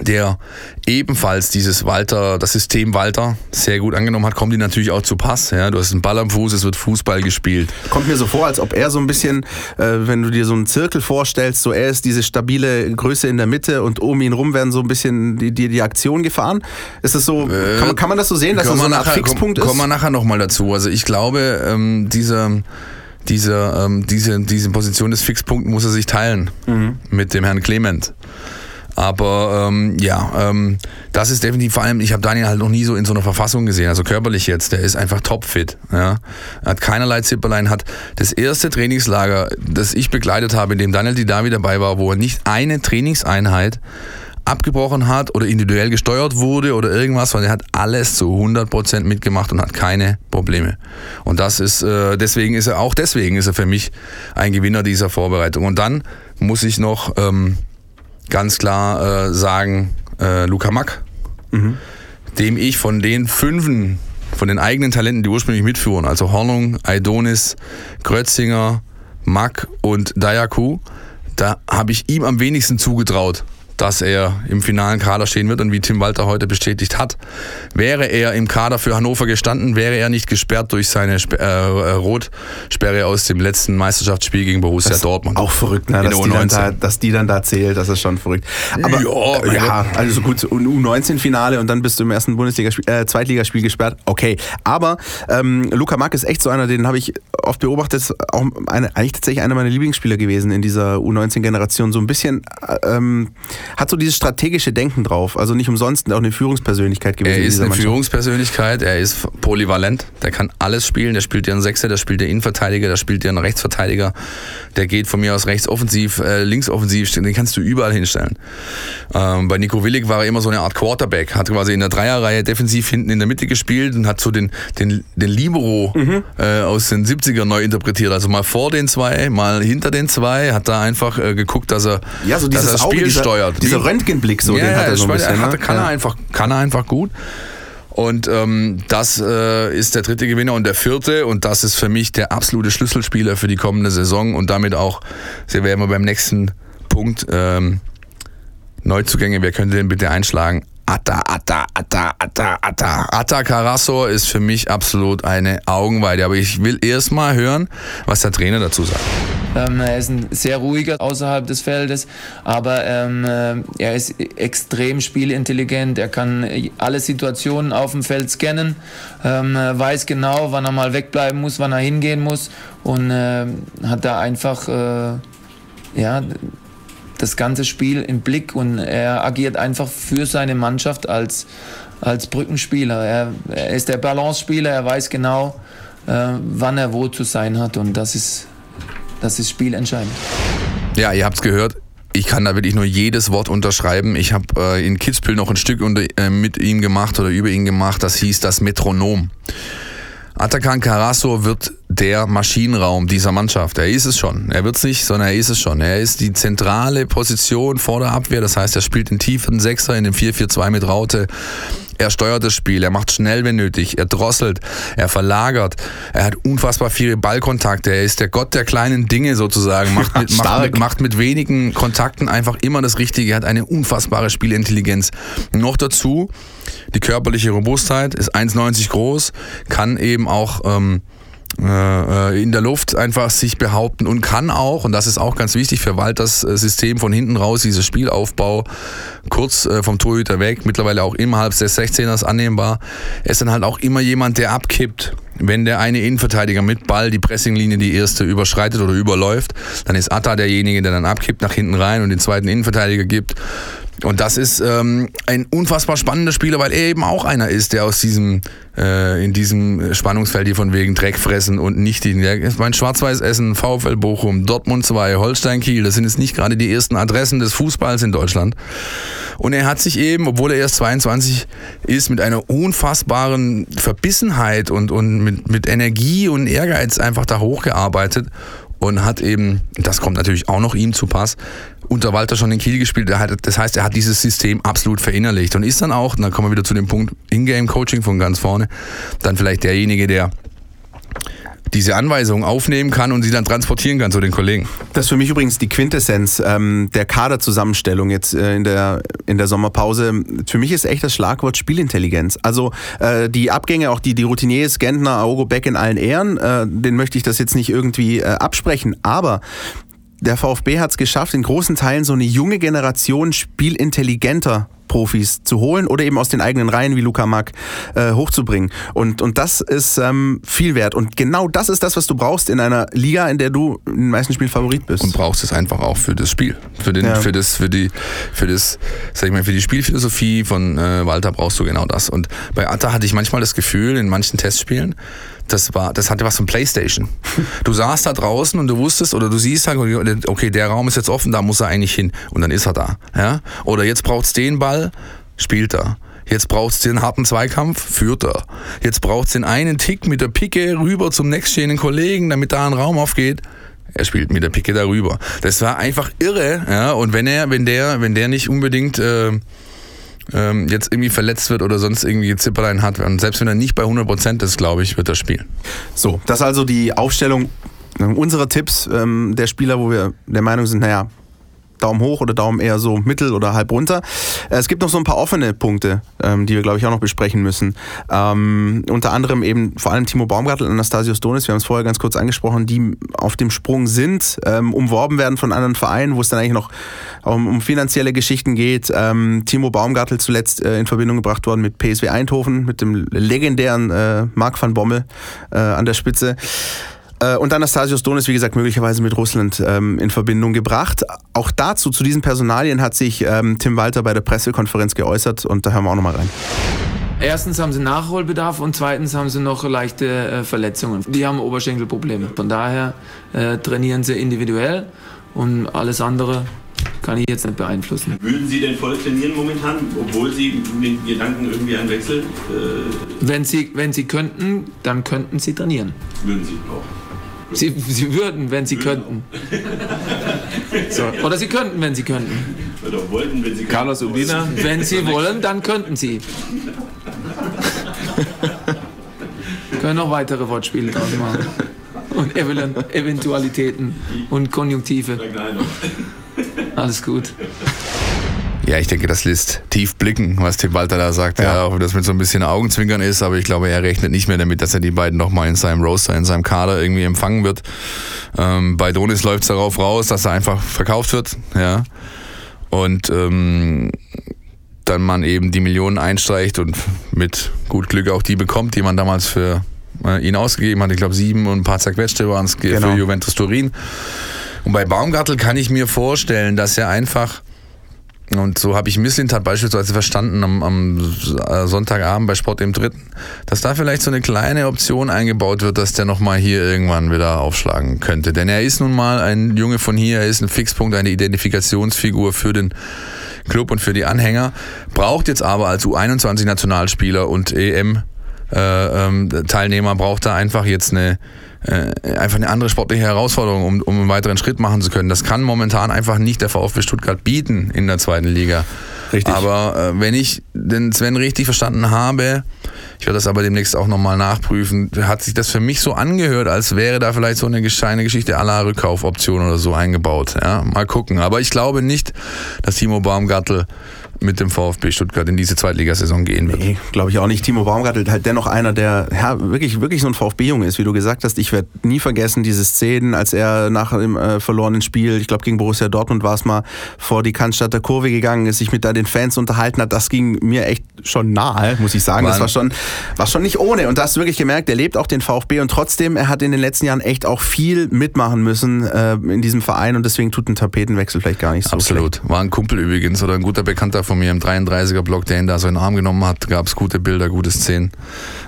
der ebenfalls dieses Walter, das System Walter sehr gut angenommen hat, kommt ihm natürlich auch zu Pass. Ja, du hast einen Ball am Fuß, es wird Fußball gespielt. Kommt mir so vor, als ob er so ein bisschen, äh, wenn du dir so einen Zirkel vorstellst, so er ist diese stabile Größe in der Mitte und um ihn rum werden so ein bisschen die, die, die Aktion gefahren. Ist es so, äh, kann, man, kann man das so sehen, dass das so eine Art Fixpunkt komm, ist? Kommen wir nachher nochmal dazu. Also ich glaube, ähm, dieser diese, ähm, diese, diese Position des Fixpunkts muss er sich teilen mhm. mit dem Herrn Clement. Aber ähm, ja, ähm, das ist definitiv vor allem, ich habe Daniel halt noch nie so in so einer Verfassung gesehen, also körperlich jetzt, der ist einfach topfit. Ja. Er hat keinerlei Zipperlein, hat das erste Trainingslager, das ich begleitet habe, in dem Daniel Didavi dabei war, wo er nicht eine Trainingseinheit abgebrochen hat oder individuell gesteuert wurde oder irgendwas, sondern er hat alles zu 100% mitgemacht und hat keine Probleme. Und das ist, äh, deswegen ist er, auch deswegen ist er für mich ein Gewinner dieser Vorbereitung. Und dann muss ich noch... Ähm, ganz klar äh, sagen, äh, Luca Mack, mhm. dem ich von den Fünfen, von den eigenen Talenten, die ursprünglich mitführen, also Hornung, Aidonis, Grötzinger, Mack und Dayaku, da habe ich ihm am wenigsten zugetraut dass er im finalen Kader stehen wird und wie Tim Walter heute bestätigt hat, wäre er im Kader für Hannover gestanden, wäre er nicht gesperrt durch seine Sp äh, Rotsperre aus dem letzten Meisterschaftsspiel gegen Borussia Dortmund. Auch verrückt, ne? dass, die da, dass, die dann da zählt, das ist schon verrückt. Aber ja, ja also gut, U19-Finale und dann bist du im ersten Bundesligaspiel, äh, Zweitligaspiel gesperrt, okay. Aber ähm, Luca Mack ist echt so einer, den habe ich oft beobachtet, auch eine, eigentlich tatsächlich einer meiner Lieblingsspieler gewesen in dieser U19-Generation. So ein bisschen äh, ähm, hat so dieses strategische Denken drauf. Also nicht umsonst auch eine Führungspersönlichkeit gewesen. Er ist eine Mannschaft. Führungspersönlichkeit, er ist polyvalent, der kann alles spielen. Der spielt ja einen Sechser, der spielt ja Innenverteidiger, der spielt ja einen Rechtsverteidiger. Der geht von mir aus rechts offensiv, äh, links offensiv, den kannst du überall hinstellen. Ähm, bei Nico Willig war er immer so eine Art Quarterback, hat quasi in der Dreierreihe defensiv hinten in der Mitte gespielt und hat so den, den, den Libero mhm. äh, aus den 70ern neu interpretiert. Also mal vor den zwei, mal hinter den zwei, hat da einfach äh, geguckt, dass er, ja, so dass er das Spiel dieser, steuert. Dieser Röntgenblick, so, ja, den hat er so ein bisschen. Hat, ne? kann, er einfach, kann er einfach gut. Und ähm, das äh, ist der dritte Gewinner und der vierte und das ist für mich der absolute Schlüsselspieler für die kommende Saison und damit auch, sehr werden wir beim nächsten Punkt, ähm, Neuzugänge, wer könnte den bitte einschlagen? Atta, Atta, Atta, Atta, Atta. Atta Carasso ist für mich absolut eine Augenweide. Aber ich will erst mal hören, was der Trainer dazu sagt. Ähm, er ist ein sehr ruhiger außerhalb des Feldes, aber ähm, er ist extrem spielintelligent. Er kann alle Situationen auf dem Feld scannen, ähm, weiß genau, wann er mal wegbleiben muss, wann er hingehen muss und äh, hat da einfach äh, ja, das ganze Spiel im Blick und er agiert einfach für seine Mannschaft als, als Brückenspieler. Er, er ist der Balance-Spieler, er weiß genau, äh, wann er wo zu sein hat und das ist, das ist spielentscheidend. Ja, ihr habt es gehört. Ich kann da wirklich nur jedes Wort unterschreiben. Ich habe äh, in Kitzbühel noch ein Stück unter, äh, mit ihm gemacht oder über ihn gemacht. Das hieß das Metronom. Atakan Carasso wird der Maschinenraum dieser Mannschaft. Er ist es schon. Er wird es nicht, sondern er ist es schon. Er ist die zentrale Position vor der Abwehr. Das heißt, er spielt den tiefen Sechser in dem 4-4-2 mit Raute. Er steuert das Spiel, er macht schnell, wenn nötig, er drosselt, er verlagert, er hat unfassbar viele Ballkontakte, er ist der Gott der kleinen Dinge sozusagen, macht mit, macht mit, macht mit wenigen Kontakten einfach immer das Richtige, er hat eine unfassbare Spielintelligenz. Noch dazu, die körperliche Robustheit, ist 1,90 groß, kann eben auch ähm, äh, in der Luft einfach sich behaupten und kann auch, und das ist auch ganz wichtig für Walters äh, System von hinten raus, dieser Spielaufbau kurz äh, vom Torhüter weg, mittlerweile auch innerhalb des 16ers annehmbar. Ist dann halt auch immer jemand, der abkippt. Wenn der eine Innenverteidiger mit Ball die Pressinglinie die erste überschreitet oder überläuft, dann ist Atta derjenige, der dann abkippt nach hinten rein und den zweiten Innenverteidiger gibt. Und das ist ähm, ein unfassbar spannender Spieler, weil er eben auch einer ist, der aus diesem, äh, in diesem Spannungsfeld hier von wegen Dreck fressen und nicht den, der ist mein Schwarz-Weiß Essen, VfL Bochum, Dortmund 2, Holstein Kiel, das sind jetzt nicht gerade die ersten Adressen des Fußballs in Deutschland. Und er hat sich eben, obwohl er erst 22 ist, mit einer unfassbaren Verbissenheit und, und mit, mit Energie und Ehrgeiz einfach da hochgearbeitet und hat eben, das kommt natürlich auch noch ihm zu Pass, unter Walter schon in Kiel gespielt. Das heißt, er hat dieses System absolut verinnerlicht und ist dann auch, und dann kommen wir wieder zu dem Punkt Ingame-Coaching von ganz vorne, dann vielleicht derjenige, der diese Anweisungen aufnehmen kann und sie dann transportieren kann zu den Kollegen. Das ist für mich übrigens die Quintessenz ähm, der Kaderzusammenstellung jetzt äh, in, der, in der Sommerpause. Für mich ist echt das Schlagwort Spielintelligenz. Also äh, die Abgänge, auch die, die Routiniers, Gentner, Aogo Beck in allen Ehren, äh, den möchte ich das jetzt nicht irgendwie äh, absprechen, aber der VfB hat es geschafft, in großen Teilen so eine junge Generation spielintelligenter Profis zu holen oder eben aus den eigenen Reihen wie Luca Mack äh, hochzubringen. Und, und das ist ähm, viel wert. Und genau das ist das, was du brauchst in einer Liga, in der du in den meisten Spielen Favorit bist. Und brauchst es einfach auch für das Spiel. Für, den, ja. für, das, für, die, für, das, sag ich mal, für die Spielphilosophie von äh, Walter brauchst du genau das. Und bei Atta hatte ich manchmal das Gefühl, in manchen Testspielen, das war, das hatte was von Playstation. Du saßt da draußen und du wusstest oder du siehst halt, okay, der Raum ist jetzt offen, da muss er eigentlich hin und dann ist er da. Ja? Oder jetzt braucht es den Ball, spielt er. Jetzt braucht es den harten Zweikampf, führt er. Jetzt braucht es den einen Tick mit der Picke rüber zum nächststehenden Kollegen, damit da ein Raum aufgeht. Er spielt mit der Picke darüber. Das war einfach irre. Ja? Und wenn er, wenn der, wenn der nicht unbedingt äh, ähm, jetzt irgendwie verletzt wird oder sonst irgendwie Zipperlein hat. Und selbst wenn er nicht bei 100% ist, glaube ich, wird er spielen. So, das ist also die Aufstellung unserer Tipps ähm, der Spieler, wo wir der Meinung sind, naja, Daumen hoch oder Daumen eher so mittel oder halb runter. Äh, es gibt noch so ein paar offene Punkte, ähm, die wir, glaube ich, auch noch besprechen müssen. Ähm, unter anderem eben vor allem Timo Baumgartel und Anastasios Donis, wir haben es vorher ganz kurz angesprochen, die auf dem Sprung sind, ähm, umworben werden von anderen Vereinen, wo es dann eigentlich noch um, um finanzielle Geschichten geht. Ähm, Timo Baumgartel zuletzt äh, in Verbindung gebracht worden mit PSW Eindhoven, mit dem legendären äh, Marc van Bommel äh, an der Spitze. Äh, und Anastasios Donis, wie gesagt, möglicherweise mit Russland ähm, in Verbindung gebracht. Auch dazu, zu diesen Personalien, hat sich ähm, Tim Walter bei der Pressekonferenz geäußert und da hören wir auch nochmal rein. Erstens haben sie Nachholbedarf und zweitens haben sie noch leichte äh, Verletzungen. Die haben Oberschenkelprobleme. Von daher äh, trainieren sie individuell und alles andere kann ich jetzt nicht beeinflussen. Würden Sie denn voll trainieren momentan, obwohl Sie den Gedanken irgendwie einen Wechsel? Äh wenn, Sie, wenn Sie könnten, dann könnten Sie trainieren. Würden Sie auch? Sie, Sie würden, wenn Sie könnten. So. Oder Sie könnten, wenn Sie könnten. Oder wollten, wenn Sie könnten. Carlos Urbina. Wenn Sie wollen, dann könnten Sie. Können noch weitere Wortspiele draus machen. Und Eventualitäten und Konjunktive. Alles gut. Ja, ich denke, das lässt tief blicken, was Tim Walter da sagt. Ja. ja, auch wenn das mit so ein bisschen Augenzwinkern ist, aber ich glaube, er rechnet nicht mehr damit, dass er die beiden nochmal in seinem Roster, in seinem Kader irgendwie empfangen wird. Ähm, bei Donis läuft es darauf raus, dass er einfach verkauft wird. Ja. Und ähm, dann man eben die Millionen einstreicht und mit gut Glück auch die bekommt, die man damals für äh, ihn ausgegeben hat. Ich glaube, sieben und ein paar zerquetschte waren es genau. für Juventus Turin. Und bei Baumgartel kann ich mir vorstellen, dass er einfach, und so habe ich Misslintat beispielsweise verstanden am, am, Sonntagabend bei Sport im Dritten, dass da vielleicht so eine kleine Option eingebaut wird, dass der nochmal hier irgendwann wieder aufschlagen könnte. Denn er ist nun mal ein Junge von hier, er ist ein Fixpunkt, eine Identifikationsfigur für den Club und für die Anhänger, braucht jetzt aber als U21-Nationalspieler und EM äh, ähm, braucht er einfach jetzt eine äh, einfach eine andere sportliche Herausforderung, um, um einen weiteren Schritt machen zu können. Das kann momentan einfach nicht der VfB Stuttgart bieten in der zweiten Liga. Richtig. Aber äh, wenn ich den Sven richtig verstanden habe, ich werde das aber demnächst auch nochmal nachprüfen, hat sich das für mich so angehört, als wäre da vielleicht so eine gescheine Geschichte aller Rückkaufoption oder so eingebaut. Ja, mal gucken. Aber ich glaube nicht, dass Timo Baumgartel mit dem VfB Stuttgart in diese Zweitligasaison gehen wird. Nee, glaube ich auch nicht. Timo Baumgartel halt dennoch einer, der ja, wirklich, wirklich so ein VfB-Junge ist, wie du gesagt hast. Ich werde nie vergessen diese Szenen, als er nach dem äh, verlorenen Spiel, ich glaube gegen Borussia Dortmund war es mal, vor die Cannstatter Kurve gegangen ist, sich mit da den Fans unterhalten hat. Das ging mir echt schon nahe, muss ich sagen. Mann. Das war schon, war schon nicht ohne. Und da hast du wirklich gemerkt, er lebt auch den VfB und trotzdem, er hat in den letzten Jahren echt auch viel mitmachen müssen äh, in diesem Verein und deswegen tut ein Tapetenwechsel vielleicht gar nicht so Absolut. Schlecht. War ein Kumpel übrigens oder ein guter Bekannter von mir im 33er-Block, der ihn da so in den Arm genommen hat. Gab es gute Bilder, gute Szenen.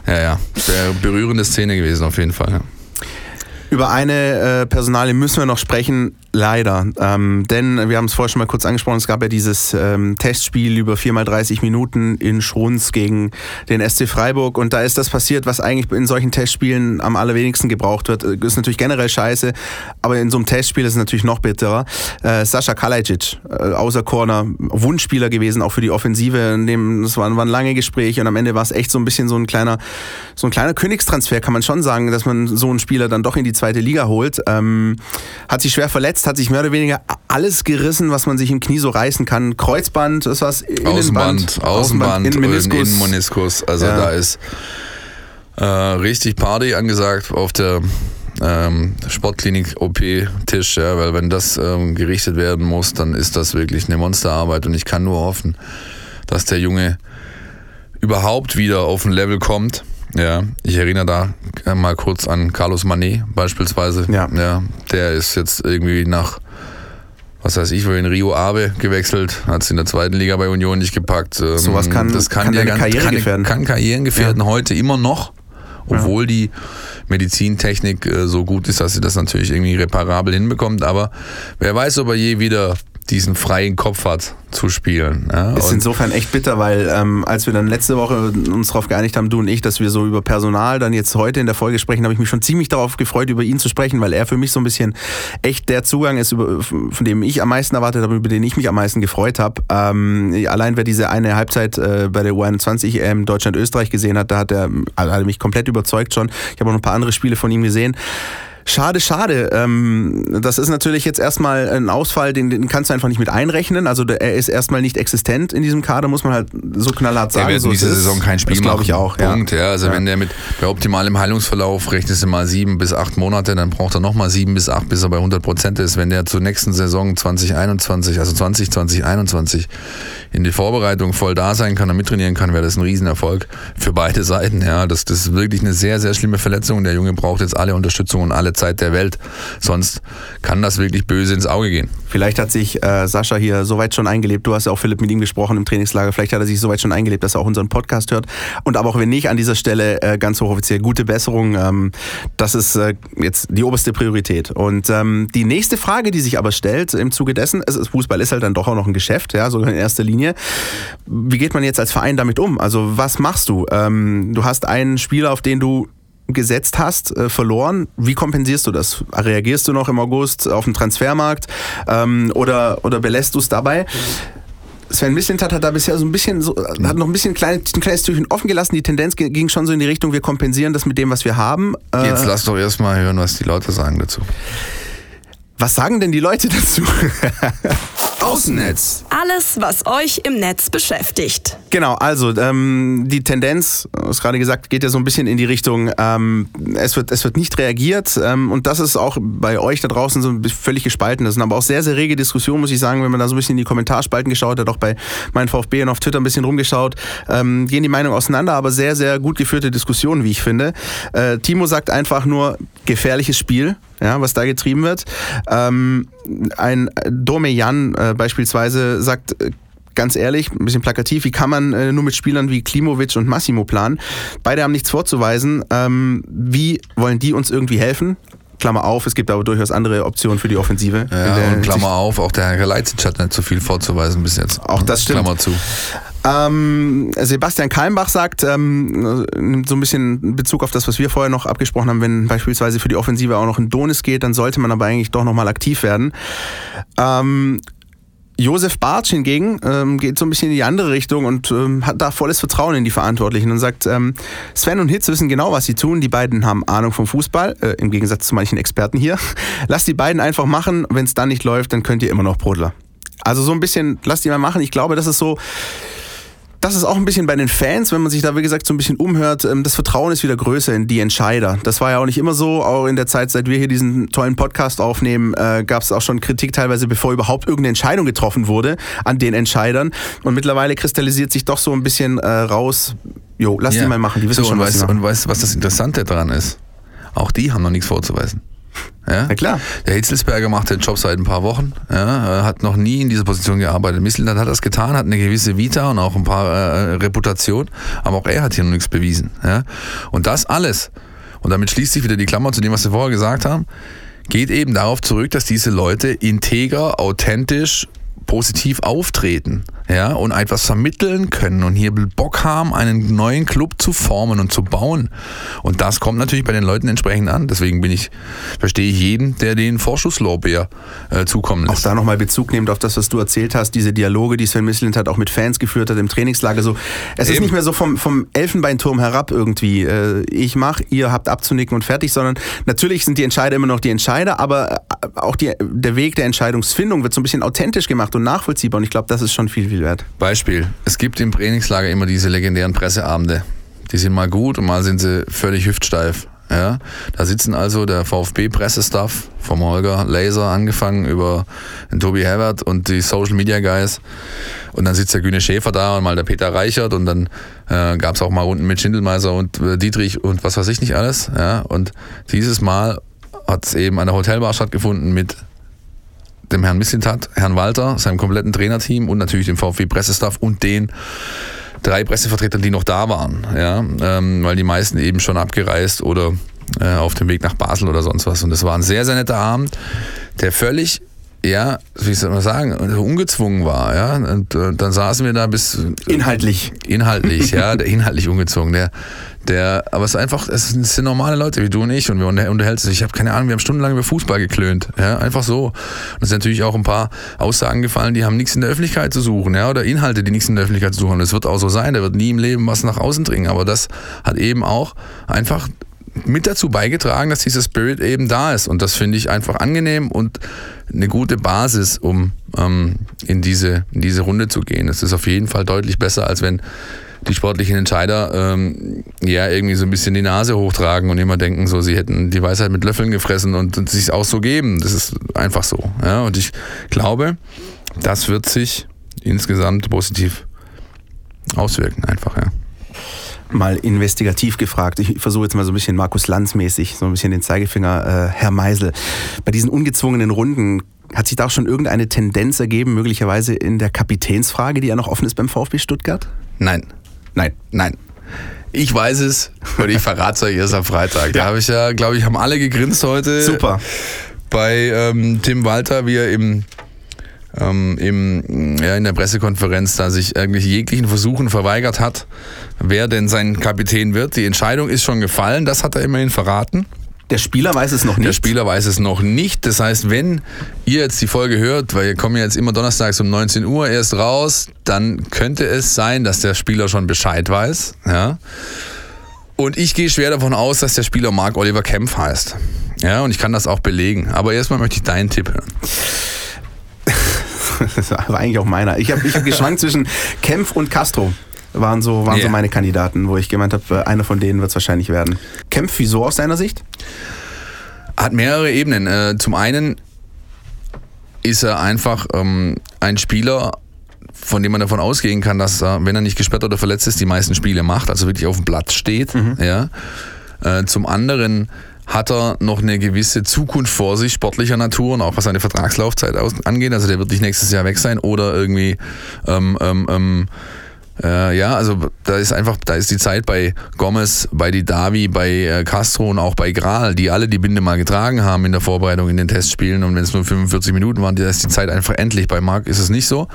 Ja, ja. Sehr berührende Szene gewesen auf jeden Fall. Ja. Über eine äh, Personalie müssen wir noch sprechen. Leider. Ähm, denn wir haben es vorher schon mal kurz angesprochen, es gab ja dieses ähm, Testspiel über 4x30 Minuten in Schrunz gegen den SC Freiburg und da ist das passiert, was eigentlich in solchen Testspielen am allerwenigsten gebraucht wird. Das ist natürlich generell scheiße, aber in so einem Testspiel ist es natürlich noch bitterer. Äh, Sascha Kalajic, äh, außer Corner, Wunschspieler gewesen, auch für die Offensive. In dem, das waren, waren lange Gespräche und am Ende war es echt so ein bisschen so ein kleiner, so ein kleiner Königstransfer, kann man schon sagen, dass man so einen Spieler dann doch in die zweite Liga holt. Ähm, hat sich schwer verletzt verletzt, hat sich mehr oder weniger alles gerissen, was man sich im Knie so reißen kann. Kreuzband, ist was? Außenband, Außenband, Innenmeniskus. Innenmeniskus. Also ja. da ist äh, richtig Party angesagt auf der ähm, Sportklinik OP-Tisch, ja, weil wenn das ähm, gerichtet werden muss, dann ist das wirklich eine Monsterarbeit und ich kann nur hoffen, dass der Junge überhaupt wieder auf ein Level kommt, ja, ich erinnere da mal kurz an Carlos Manet beispielsweise. Ja. ja. Der ist jetzt irgendwie nach, was weiß ich, in Rio Abe gewechselt, hat es in der zweiten Liga bei Union nicht gepackt. Ähm, Sowas kann, das kann, kann, ganz, Karriere kann, gefährden. kann Karrieren gefährden, ja. heute immer noch, obwohl ja. die Medizintechnik äh, so gut ist, dass sie das natürlich irgendwie reparabel hinbekommt. Aber wer weiß, ob er je wieder diesen freien Kopf hat zu spielen. Ja? Ist insofern echt bitter, weil ähm, als wir dann letzte Woche uns darauf geeinigt haben, du und ich, dass wir so über Personal dann jetzt heute in der Folge sprechen, habe ich mich schon ziemlich darauf gefreut, über ihn zu sprechen, weil er für mich so ein bisschen echt der Zugang ist, über, von dem ich am meisten erwartet habe, über den ich mich am meisten gefreut habe. Ähm, allein wer diese eine Halbzeit äh, bei der U21 EM Deutschland-Österreich gesehen hat, da hat er, hat er mich komplett überzeugt schon. Ich habe auch noch ein paar andere Spiele von ihm gesehen. Schade, schade. Ähm, das ist natürlich jetzt erstmal ein Ausfall, den, den, kannst du einfach nicht mit einrechnen. Also er ist erstmal nicht existent in diesem Kader, muss man halt so knallhart sagen. Er wird so in dieser Saison kein Spiel das machen. ich auch. Punkt. Ja. ja also ja. wenn der mit bei optimalem Heilungsverlauf rechnest du mal sieben bis acht Monate, dann braucht er nochmal sieben bis acht, bis er bei 100 Prozent ist. Wenn der zur nächsten Saison 2021, also 2020, 2021 in die Vorbereitung voll da sein kann und mittrainieren kann, wäre das ein Riesenerfolg für beide Seiten. Ja, das, das ist wirklich eine sehr, sehr schlimme Verletzung. Der Junge braucht jetzt alle Unterstützung und alle Zeit der Welt. Sonst kann das wirklich böse ins Auge gehen. Vielleicht hat sich äh, Sascha hier soweit schon eingelebt. Du hast ja auch Philipp mit ihm gesprochen im Trainingslager. Vielleicht hat er sich soweit schon eingelebt, dass er auch unseren Podcast hört. Und aber auch wenn nicht, an dieser Stelle äh, ganz hochoffiziell gute Besserung. Ähm, das ist äh, jetzt die oberste Priorität. Und ähm, die nächste Frage, die sich aber stellt im Zuge dessen, es ist, Fußball ist halt dann doch auch noch ein Geschäft, ja, sogar in erster Linie. Wie geht man jetzt als Verein damit um? Also was machst du? Ähm, du hast einen Spieler, auf den du gesetzt hast, äh, verloren. Wie kompensierst du das? Reagierst du noch im August auf den Transfermarkt ähm, oder, oder belässt du es dabei? Sven Mislintat hat da bisher so ein bisschen, so, hat noch ein bisschen klein, ein kleines Türchen offen gelassen. Die Tendenz ging schon so in die Richtung, wir kompensieren das mit dem, was wir haben. Äh, Jetzt lass doch erstmal hören, was die Leute sagen dazu. Was sagen denn die Leute dazu? Außennetz. Alles, was euch im Netz beschäftigt. Genau, also ähm, die Tendenz, hast gerade gesagt, geht ja so ein bisschen in die Richtung, ähm, es, wird, es wird nicht reagiert ähm, und das ist auch bei euch da draußen so völlig gespalten. Das sind aber auch sehr, sehr rege Diskussionen, muss ich sagen, wenn man da so ein bisschen in die Kommentarspalten geschaut hat, auch bei meinem VfB und auf Twitter ein bisschen rumgeschaut, ähm, gehen die Meinungen auseinander, aber sehr, sehr gut geführte Diskussionen, wie ich finde. Äh, Timo sagt einfach nur, gefährliches Spiel ja, was da getrieben wird. Ähm, ein Dome Jan äh, beispielsweise sagt, äh, ganz ehrlich, ein bisschen plakativ, wie kann man äh, nur mit Spielern wie Klimovic und Massimo planen? Beide haben nichts vorzuweisen. Ähm, wie wollen die uns irgendwie helfen? Klammer auf, es gibt aber durchaus andere Optionen für die Offensive. Ja, und Klammer auf, auch der Herr Leipzig hat nicht so viel vorzuweisen bis jetzt. Auch das stimmt. Klammer zu. Ähm, Sebastian Kalmbach sagt, ähm, nimmt so ein bisschen Bezug auf das, was wir vorher noch abgesprochen haben, wenn beispielsweise für die Offensive auch noch ein Donis geht, dann sollte man aber eigentlich doch nochmal aktiv werden. Ähm, Josef Bartsch hingegen ähm, geht so ein bisschen in die andere Richtung und ähm, hat da volles Vertrauen in die Verantwortlichen und sagt, ähm, Sven und Hitz wissen genau, was sie tun. Die beiden haben Ahnung vom Fußball, äh, im Gegensatz zu manchen Experten hier. Lasst die beiden einfach machen. Wenn es dann nicht läuft, dann könnt ihr immer noch Brodler. Also so ein bisschen, lasst die mal machen. Ich glaube, das ist so das ist auch ein bisschen bei den Fans, wenn man sich da, wie gesagt, so ein bisschen umhört, ähm, das Vertrauen ist wieder größer in die Entscheider. Das war ja auch nicht immer so. Auch in der Zeit, seit wir hier diesen tollen Podcast aufnehmen, äh, gab es auch schon Kritik teilweise, bevor überhaupt irgendeine Entscheidung getroffen wurde an den Entscheidern. Und mittlerweile kristallisiert sich doch so ein bisschen äh, raus, jo, lass ja. die mal machen, die wissen so, schon, was weißt, Und weißt du, was das Interessante daran ist? Auch die haben noch nichts vorzuweisen. Ja? Na klar. Der Hitzelsberger macht den Job seit ein paar Wochen, ja, hat noch nie in dieser Position gearbeitet. Missland hat das getan, hat eine gewisse Vita und auch ein paar äh, Reputation, aber auch er hat hier noch nichts bewiesen. Ja? Und das alles, und damit schließt sich wieder die Klammer zu dem, was wir vorher gesagt haben, geht eben darauf zurück, dass diese Leute integer, authentisch, positiv auftreten ja, und etwas vermitteln können und hier Bock haben, einen neuen Club zu formen und zu bauen. Und das kommt natürlich bei den Leuten entsprechend an. Deswegen bin ich, verstehe ich jeden, der den Vorschusslorbeer äh, zukommen lässt. Auch da nochmal Bezug nehmend auf das, was du erzählt hast, diese Dialoge, die Sven Mislint hat auch mit Fans geführt hat im Trainingslager. So, es Eben. ist nicht mehr so vom, vom Elfenbeinturm herab irgendwie. Äh, ich mache, ihr habt abzunicken und fertig, sondern natürlich sind die Entscheider immer noch die Entscheider, aber äh, auch die, der Weg der Entscheidungsfindung wird so ein bisschen authentisch gemacht und nachvollziehbar. Und ich glaube, das ist schon viel, viel wert. Beispiel: Es gibt im Trainingslager immer diese legendären Presseabende. Die sind mal gut und mal sind sie völlig hüftsteif. Ja, da sitzen also der VfB-Pressestaff vom Holger Laser angefangen über den Tobi Herbert und die Social Media Guys. Und dann sitzt der Güne Schäfer da und mal der Peter Reichert und dann äh, gab es auch mal Runden mit Schindelmeiser und äh, Dietrich und was weiß ich nicht alles. Ja, und dieses Mal hat es eben an der Hotelbar stattgefunden mit dem Herrn Missintat, Herrn Walter, seinem kompletten Trainerteam und natürlich dem VfB-Pressestaff und den drei Pressevertretern, die noch da waren. Ja, ähm, weil die meisten eben schon abgereist oder äh, auf dem Weg nach Basel oder sonst was. Und das war ein sehr, sehr netter Abend, der völlig ja, wie soll man sagen, ungezwungen war, ja. Und, und dann saßen wir da bis. Inhaltlich. Inhaltlich, ja, der inhaltlich ungezwungen. Der, der, aber es ist einfach, es sind normale Leute wie du und ich und wir unterhalten sich. Ich habe keine Ahnung, wir haben stundenlang über Fußball geklönt. Ja, einfach so. Und es sind natürlich auch ein paar Aussagen gefallen, die haben nichts in der Öffentlichkeit zu suchen, ja, oder Inhalte, die nichts in der Öffentlichkeit zu suchen. Das wird auch so sein, da wird nie im Leben was nach außen dringen. Aber das hat eben auch einfach mit dazu beigetragen, dass dieser Spirit eben da ist. Und das finde ich einfach angenehm und eine gute Basis, um ähm, in, diese, in diese Runde zu gehen. Es ist auf jeden Fall deutlich besser, als wenn die sportlichen Entscheider ähm, ja irgendwie so ein bisschen die Nase hochtragen und immer denken, so sie hätten die Weisheit mit Löffeln gefressen und, und sich auch so geben. Das ist einfach so. Ja? Und ich glaube, das wird sich insgesamt positiv auswirken, einfach, ja. Mal investigativ gefragt. Ich versuche jetzt mal so ein bisschen Markus Lanz-mäßig, so ein bisschen den Zeigefinger, äh, Herr Meisel. Bei diesen ungezwungenen Runden hat sich da auch schon irgendeine Tendenz ergeben, möglicherweise in der Kapitänsfrage, die ja noch offen ist beim VfB Stuttgart? Nein. Nein. Nein. Ich weiß es und ich verrate es euch erst am Freitag. Da habe ich ja, glaube ich, haben alle gegrinst heute. Super. Bei ähm, Tim Walter, wie er im, ähm, im, ja, in der Pressekonferenz da sich eigentlich jeglichen Versuchen verweigert hat, wer denn sein Kapitän wird. Die Entscheidung ist schon gefallen, das hat er immerhin verraten. Der Spieler weiß es noch nicht. Der Spieler weiß es noch nicht. Das heißt, wenn ihr jetzt die Folge hört, weil wir kommen ja jetzt immer donnerstags um 19 Uhr erst raus, dann könnte es sein, dass der Spieler schon Bescheid weiß. Ja. Und ich gehe schwer davon aus, dass der Spieler Mark Oliver Kempf heißt. Ja, und ich kann das auch belegen. Aber erstmal möchte ich deinen Tipp hören. das war eigentlich auch meiner. Ich habe ich hab geschwankt zwischen Kempf und Castro waren so, waren yeah. so meine Kandidaten, wo ich gemeint habe, äh, einer von denen wird es wahrscheinlich werden. Kempf, wieso aus deiner Sicht? Hat mehrere Ebenen. Äh, zum einen ist er einfach ähm, ein Spieler, von dem man davon ausgehen kann, dass er, wenn er nicht gesperrt oder verletzt ist, die meisten Spiele macht, also wirklich auf dem Platz steht. Mhm. Ja. Äh, zum anderen hat er noch eine gewisse Zukunft vor sich, sportlicher Natur und auch was seine Vertragslaufzeit angeht. Also der wird nicht nächstes Jahr weg sein oder irgendwie ähm, ähm, ähm äh, ja, also da ist einfach, da ist die Zeit bei Gomez, bei Didavi, bei äh, Castro und auch bei Gral, die alle die Binde mal getragen haben in der Vorbereitung in den Testspielen und wenn es nur 45 Minuten waren, da ist die Zeit einfach endlich. Bei Marc ist es nicht so.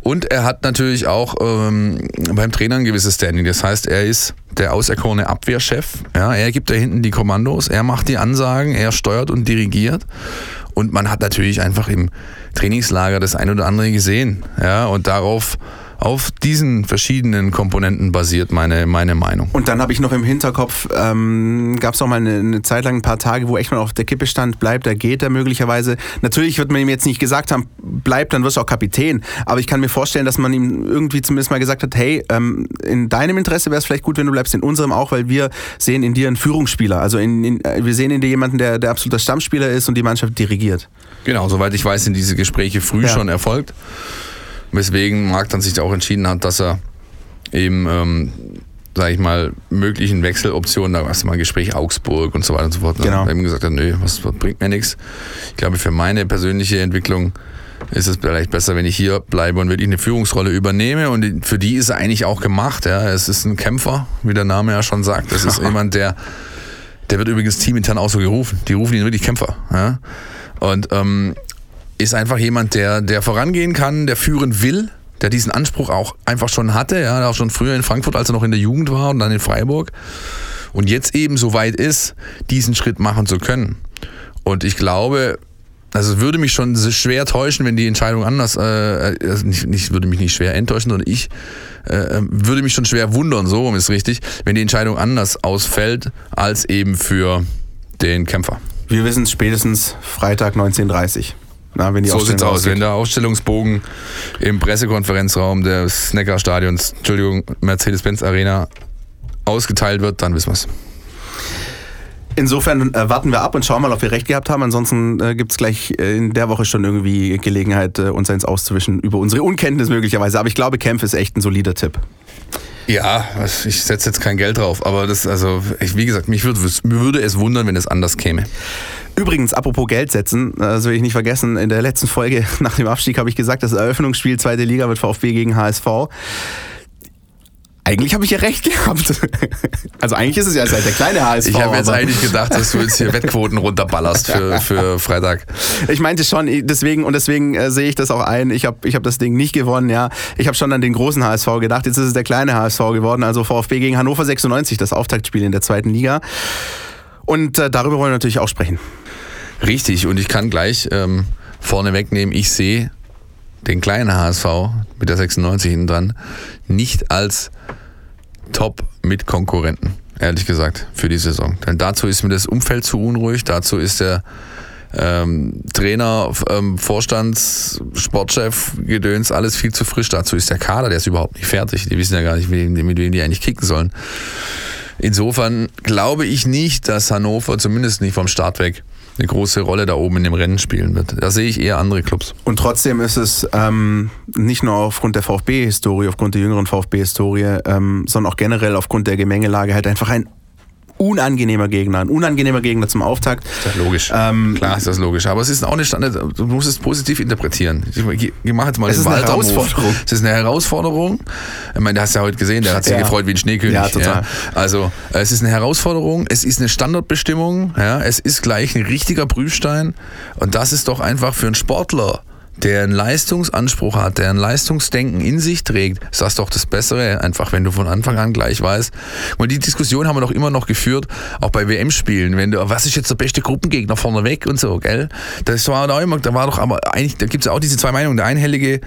Und er hat natürlich auch ähm, beim Trainer ein gewisses Standing. Das heißt, er ist der auserkorene Abwehrchef. Ja, er gibt da hinten die Kommandos, er macht die Ansagen, er steuert und dirigiert. Und man hat natürlich einfach im Trainingslager das ein oder andere gesehen. Ja, und darauf auf diesen verschiedenen Komponenten basiert meine, meine Meinung. Und dann habe ich noch im Hinterkopf, ähm, gab es auch mal eine, eine, Zeit lang ein paar Tage, wo echt mal auf der Kippe stand, bleibt er, geht er möglicherweise. Natürlich wird man ihm jetzt nicht gesagt haben, bleibt, dann wirst du auch Kapitän. Aber ich kann mir vorstellen, dass man ihm irgendwie zumindest mal gesagt hat, hey, ähm, in deinem Interesse wäre es vielleicht gut, wenn du bleibst, in unserem auch, weil wir sehen in dir einen Führungsspieler. Also in, in, wir sehen in dir jemanden, der, der absoluter Stammspieler ist und die Mannschaft dirigiert. Genau, soweit ich weiß, sind diese Gespräche früh ja. schon erfolgt. Weswegen Marc dann sich auch entschieden hat, dass er eben, ähm, sage ich mal, möglichen Wechseloptionen, da war es mal ein Gespräch Augsburg und so weiter und so fort, ne? genau. eben gesagt hat, nö, was, was bringt mir nichts. Ich glaube, für meine persönliche Entwicklung ist es vielleicht besser, wenn ich hier bleibe und wirklich eine Führungsrolle übernehme. Und für die ist er eigentlich auch gemacht. Ja. Es ist ein Kämpfer, wie der Name ja schon sagt. Es ist jemand, der, der wird übrigens teamintern auch so gerufen. Die rufen ihn wirklich Kämpfer. Ja. Und ähm, ist einfach jemand, der, der vorangehen kann, der führen will, der diesen Anspruch auch einfach schon hatte, ja, auch schon früher in Frankfurt, als er noch in der Jugend war und dann in Freiburg. Und jetzt eben so weit ist, diesen Schritt machen zu können. Und ich glaube, also es würde mich schon schwer täuschen, wenn die Entscheidung anders, äh, also nicht, nicht, würde mich nicht schwer enttäuschen, sondern ich äh, würde mich schon schwer wundern, so rum ist richtig, wenn die Entscheidung anders ausfällt als eben für den Kämpfer. Wir wissen es spätestens Freitag 19.30 Uhr. Na, so sieht's aus. Wenn der Ausstellungsbogen im Pressekonferenzraum des Neckar-Stadions, Entschuldigung, Mercedes-Benz Arena ausgeteilt wird, dann wissen wir es. Insofern äh, warten wir ab und schauen mal, ob wir recht gehabt haben. Ansonsten äh, gibt es gleich äh, in der Woche schon irgendwie Gelegenheit, äh, uns eins auszuwischen über unsere Unkenntnis möglicherweise. Aber ich glaube, Kempf ist echt ein solider Tipp. Ja, ich setze jetzt kein Geld drauf, aber das, also, ich, wie gesagt, mich würde, würde es wundern, wenn es anders käme. Übrigens, apropos Geld setzen, das will ich nicht vergessen, in der letzten Folge nach dem Abstieg habe ich gesagt, das Eröffnungsspiel zweite Liga wird VfB gegen HSV. Eigentlich habe ich ja recht gehabt. Also eigentlich ist es ja seit der kleine HSV. Ich habe jetzt eigentlich gedacht, dass du jetzt hier Wettquoten runterballerst für, für Freitag. Ich meinte schon, deswegen und deswegen äh, sehe ich das auch ein. Ich habe ich hab das Ding nicht gewonnen, ja. Ich habe schon an den großen HSV gedacht. Jetzt ist es der kleine HSV geworden. Also VfB gegen Hannover 96, das Auftaktspiel in der zweiten Liga. Und äh, darüber wollen wir natürlich auch sprechen. Richtig, und ich kann gleich ähm, vorne wegnehmen, ich sehe den kleinen HSV mit der 96 hinten dran nicht als Top mit Konkurrenten, ehrlich gesagt, für die Saison. Denn dazu ist mir das Umfeld zu unruhig, dazu ist der ähm, Trainer, ähm, Vorstands, Sportchef, Gedöns, alles viel zu frisch. Dazu ist der Kader, der ist überhaupt nicht fertig. Die wissen ja gar nicht, mit wem die eigentlich kicken sollen. insofern glaube ich nicht, dass Hannover, zumindest nicht vom Start weg, eine große Rolle da oben in dem Rennen spielen wird. Da sehe ich eher andere Clubs. Und trotzdem ist es ähm, nicht nur aufgrund der VfB-Historie, aufgrund der jüngeren VfB-Historie, ähm, sondern auch generell aufgrund der Gemengelage halt einfach ein unangenehmer Gegner, ein unangenehmer Gegner zum Auftakt. Ist das logisch. Ähm, Klar ist das logisch. Aber es ist auch eine Standard, du musst es positiv interpretieren. Ich, ich mache jetzt mal es den ist eine Herausforderung. Es ist eine Herausforderung. Ich meine, du hast ja heute gesehen, der hat sich ja. gefreut wie ein Schneekönig. Ja, total. Ja. Also, es ist eine Herausforderung, es ist eine Standardbestimmung, ja, es ist gleich ein richtiger Prüfstein. Und das ist doch einfach für einen Sportler der einen Leistungsanspruch hat, der ein Leistungsdenken in sich trägt, ist das doch das Bessere, einfach wenn du von Anfang an gleich weißt. Und die Diskussion haben wir doch immer noch geführt, auch bei WM-Spielen, wenn du, was ist jetzt der beste Gruppengegner vorne weg und so, gell? Das war da immer, da war doch aber eigentlich, da gibt es auch diese zwei Meinungen. Der einhellige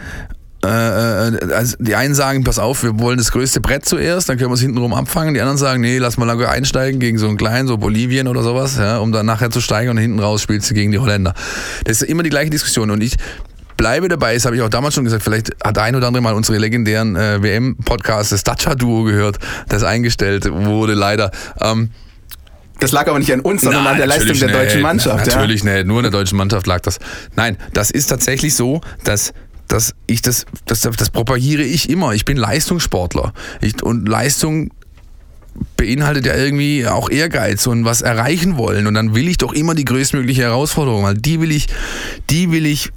äh, äh, also die einen sagen, pass auf, wir wollen das größte Brett zuerst, dann können wir es hintenrum abfangen. Die anderen sagen, nee, lass mal lange einsteigen gegen so einen kleinen, so Bolivien oder sowas, ja, um dann nachher zu steigen und hinten raus spielst du gegen die Holländer. Das ist immer die gleiche Diskussion. Und ich bleibe dabei, das habe ich auch damals schon gesagt, vielleicht hat ein oder andere mal unsere legendären äh, WM-Podcasts, das Dacia-Duo gehört, das eingestellt wurde leider. Ähm, das lag aber nicht an uns, sondern Nein, an der Leistung der deutschen Mannschaft. Na, natürlich ja. nicht, nur in der deutschen Mannschaft lag das. Nein, das ist tatsächlich so, dass dass ich das, das, das propagiere ich immer. Ich bin Leistungssportler. Ich, und Leistung beinhaltet ja irgendwie auch Ehrgeiz und was erreichen wollen. Und dann will ich doch immer die größtmögliche Herausforderung, weil die will ich, die will ich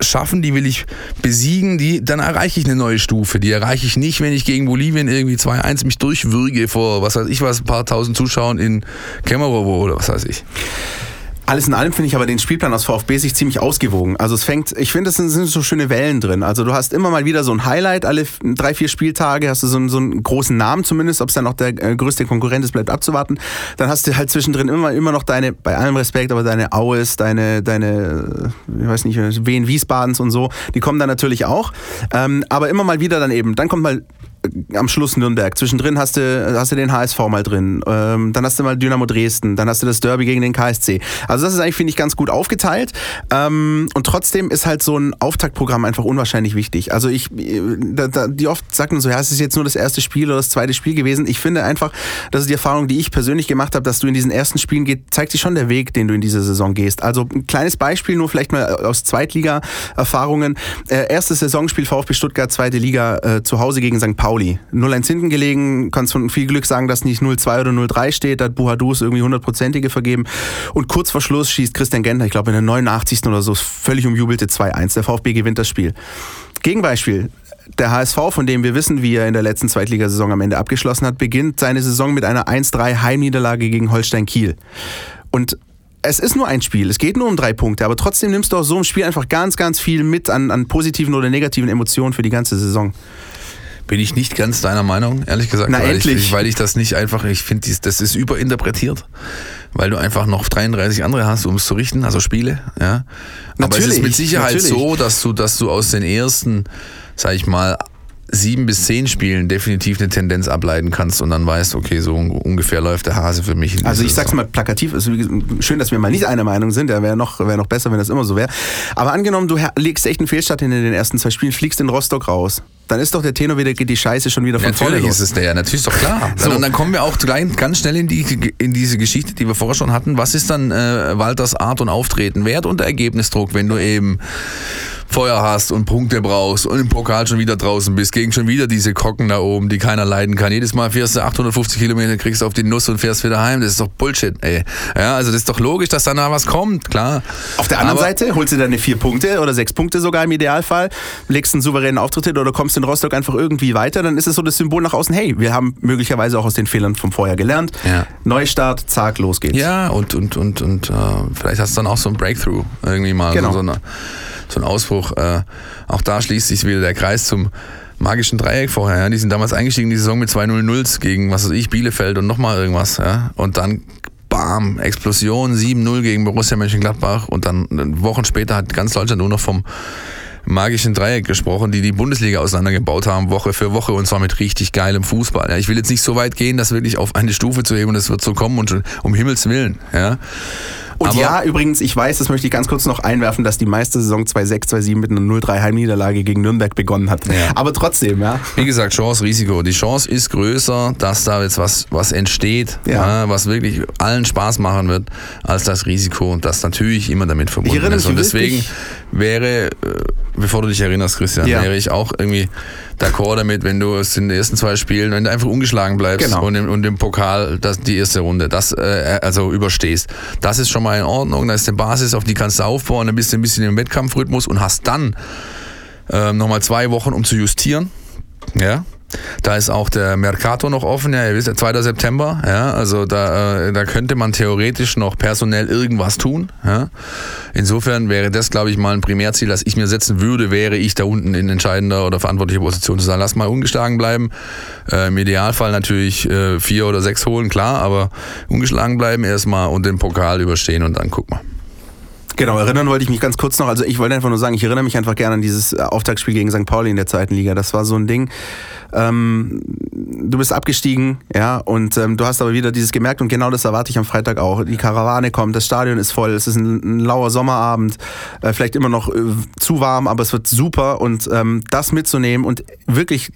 schaffen, die will ich besiegen, die, dann erreiche ich eine neue Stufe. Die erreiche ich nicht, wenn ich gegen Bolivien irgendwie 2-1 mich durchwürge vor, was weiß ich was, ein paar tausend Zuschauern in Kemerovo oder was weiß ich. Alles in allem finde ich aber den Spielplan aus VfB sich ziemlich ausgewogen. Also es fängt, ich finde, es sind, so schöne Wellen drin. Also du hast immer mal wieder so ein Highlight, alle drei, vier Spieltage hast du so, einen, so einen großen Namen zumindest, ob es dann noch der äh, größte Konkurrent ist, bleibt abzuwarten. Dann hast du halt zwischendrin immer, immer noch deine, bei allem Respekt, aber deine Aues, deine, deine, ich weiß nicht, Wien Wiesbadens und so, die kommen dann natürlich auch. Ähm, aber immer mal wieder dann eben, dann kommt mal am Schluss Nürnberg. Zwischendrin hast du, hast du den HSV mal drin. Ähm, dann hast du mal Dynamo Dresden. Dann hast du das Derby gegen den KSC. Also das ist eigentlich, finde ich, ganz gut aufgeteilt. Ähm, und trotzdem ist halt so ein Auftaktprogramm einfach unwahrscheinlich wichtig. Also ich, da, da, die oft sagen so, ja, es ist jetzt nur das erste Spiel oder das zweite Spiel gewesen. Ich finde einfach, das ist die Erfahrung, die ich persönlich gemacht habe, dass du in diesen ersten Spielen geht, zeigt sich schon der Weg, den du in diese Saison gehst. Also ein kleines Beispiel, nur vielleicht mal aus Zweitliga-Erfahrungen. Äh, erstes Saisonspiel VfB Stuttgart, zweite Liga, äh, zu Hause gegen St. Pauli. Pauli. 0-1 hinten gelegen, kannst von viel Glück sagen, dass nicht 0-2 oder 0-3 steht, da hat Buhadus irgendwie hundertprozentige vergeben. Und kurz vor Schluss schießt Christian Gentner, ich glaube in der 89. oder so, völlig umjubelte 2-1. Der VfB gewinnt das Spiel. Gegenbeispiel, der HSV, von dem wir wissen, wie er in der letzten Zweitligasaison am Ende abgeschlossen hat, beginnt seine Saison mit einer 1-3 Heimniederlage gegen Holstein Kiel. Und es ist nur ein Spiel, es geht nur um drei Punkte, aber trotzdem nimmst du aus so einem Spiel einfach ganz, ganz viel mit an, an positiven oder negativen Emotionen für die ganze Saison. Bin ich nicht ganz deiner Meinung, ehrlich gesagt. Na, weil endlich. Ich, weil ich das nicht einfach, ich finde, das ist überinterpretiert, weil du einfach noch 33 andere hast, um es zu richten, also Spiele, ja. Aber natürlich, es ist mit Sicherheit natürlich. so, dass du, dass du aus den ersten, sag ich mal, sieben bis zehn Spielen definitiv eine Tendenz ableiten kannst und dann weißt, okay, so ungefähr läuft der Hase für mich. Also ich sag's mal plakativ, ist schön, dass wir mal nicht einer Meinung sind, der wäre noch, wär noch besser, wenn das immer so wäre. Aber angenommen, du legst echt einen Fehlstart hin in den ersten zwei Spielen, fliegst in Rostock raus. Dann ist doch der Tenor wieder, geht die Scheiße schon wieder von natürlich vorne los. ist es der, natürlich ist doch klar. So. Und dann kommen wir auch ganz schnell in, die, in diese Geschichte, die wir vorher schon hatten. Was ist dann äh, Walters Art und Auftreten wert unter Ergebnisdruck, wenn du eben Feuer hast und Punkte brauchst und im Pokal schon wieder draußen bist, gegen schon wieder diese Kocken da oben, die keiner leiden kann. Jedes Mal fährst du 850 Kilometer, kriegst auf die Nuss und fährst wieder heim. Das ist doch Bullshit, ey. Ja, also das ist doch logisch, dass da noch was kommt, klar. Auf der anderen Aber Seite holst du deine vier Punkte oder sechs Punkte sogar im Idealfall, legst einen souveränen Auftritt hin oder kommst in Rostock einfach irgendwie weiter, dann ist es so das Symbol nach außen, hey, wir haben möglicherweise auch aus den Fehlern vom Vorjahr gelernt. Ja. Neustart, zack, los geht's. Ja, und, und, und, und äh, vielleicht hast du dann auch so ein Breakthrough irgendwie mal. Genau. So, eine, so ein Ausbruch. Äh, auch da schließt sich wieder der Kreis zum magischen Dreieck vorher. Ja. Die sind damals eingestiegen in die Saison mit 2-0-0 gegen, was weiß ich, Bielefeld und nochmal irgendwas. Ja. Und dann bam, Explosion, 7-0 gegen Borussia Mönchengladbach und dann Wochen später hat ganz Deutschland nur noch vom magischen Dreieck gesprochen, die die Bundesliga auseinandergebaut haben, Woche für Woche und zwar mit richtig geilem Fußball. Ja, ich will jetzt nicht so weit gehen, das wirklich auf eine Stufe zu heben es wird so kommen und um Himmels Willen. Ja. Und Aber ja, übrigens, ich weiß, das möchte ich ganz kurz noch einwerfen, dass die meiste Saison 2-6, 2-7 mit einer 0-3 Heimniederlage gegen Nürnberg begonnen hat. Ja. Aber trotzdem, ja. Wie gesagt, Chance, Risiko. Die Chance ist größer, dass da jetzt was, was entsteht, ja. Ja, was wirklich allen Spaß machen wird, als das Risiko, das natürlich immer damit verbunden ist. Und deswegen wäre, äh, bevor du dich erinnerst, Christian, wäre ich auch irgendwie d'accord damit, wenn du es in den ersten zwei Spielen, wenn du einfach ungeschlagen bleibst genau. und, im, und im Pokal das, die erste Runde, das äh, also überstehst. Das ist schon mal in Ordnung, da ist eine Basis, auf die kannst du aufbauen, dann bist du ein bisschen im Wettkampfrhythmus und hast dann äh, nochmal zwei Wochen, um zu justieren. Ja, da ist auch der Mercato noch offen, ja, ihr wisst, 2. September, ja, also da, äh, da könnte man theoretisch noch personell irgendwas tun. Ja. Insofern wäre das, glaube ich, mal ein Primärziel, das ich mir setzen würde, wäre ich da unten in entscheidender oder verantwortlicher Position zu sagen, lass mal ungeschlagen bleiben. Äh, Im Idealfall natürlich äh, vier oder sechs holen, klar, aber ungeschlagen bleiben erstmal und den Pokal überstehen und dann guck mal. Genau, erinnern wollte ich mich ganz kurz noch. Also ich wollte einfach nur sagen, ich erinnere mich einfach gerne an dieses äh, Auftaktspiel gegen St. Pauli in der zweiten Liga. Das war so ein Ding. Ähm, du bist abgestiegen, ja, und ähm, du hast aber wieder dieses gemerkt und genau das erwarte ich am Freitag auch. Die Karawane kommt, das Stadion ist voll, es ist ein, ein lauer Sommerabend, äh, vielleicht immer noch äh, zu warm, aber es wird super und ähm, das mitzunehmen und wirklich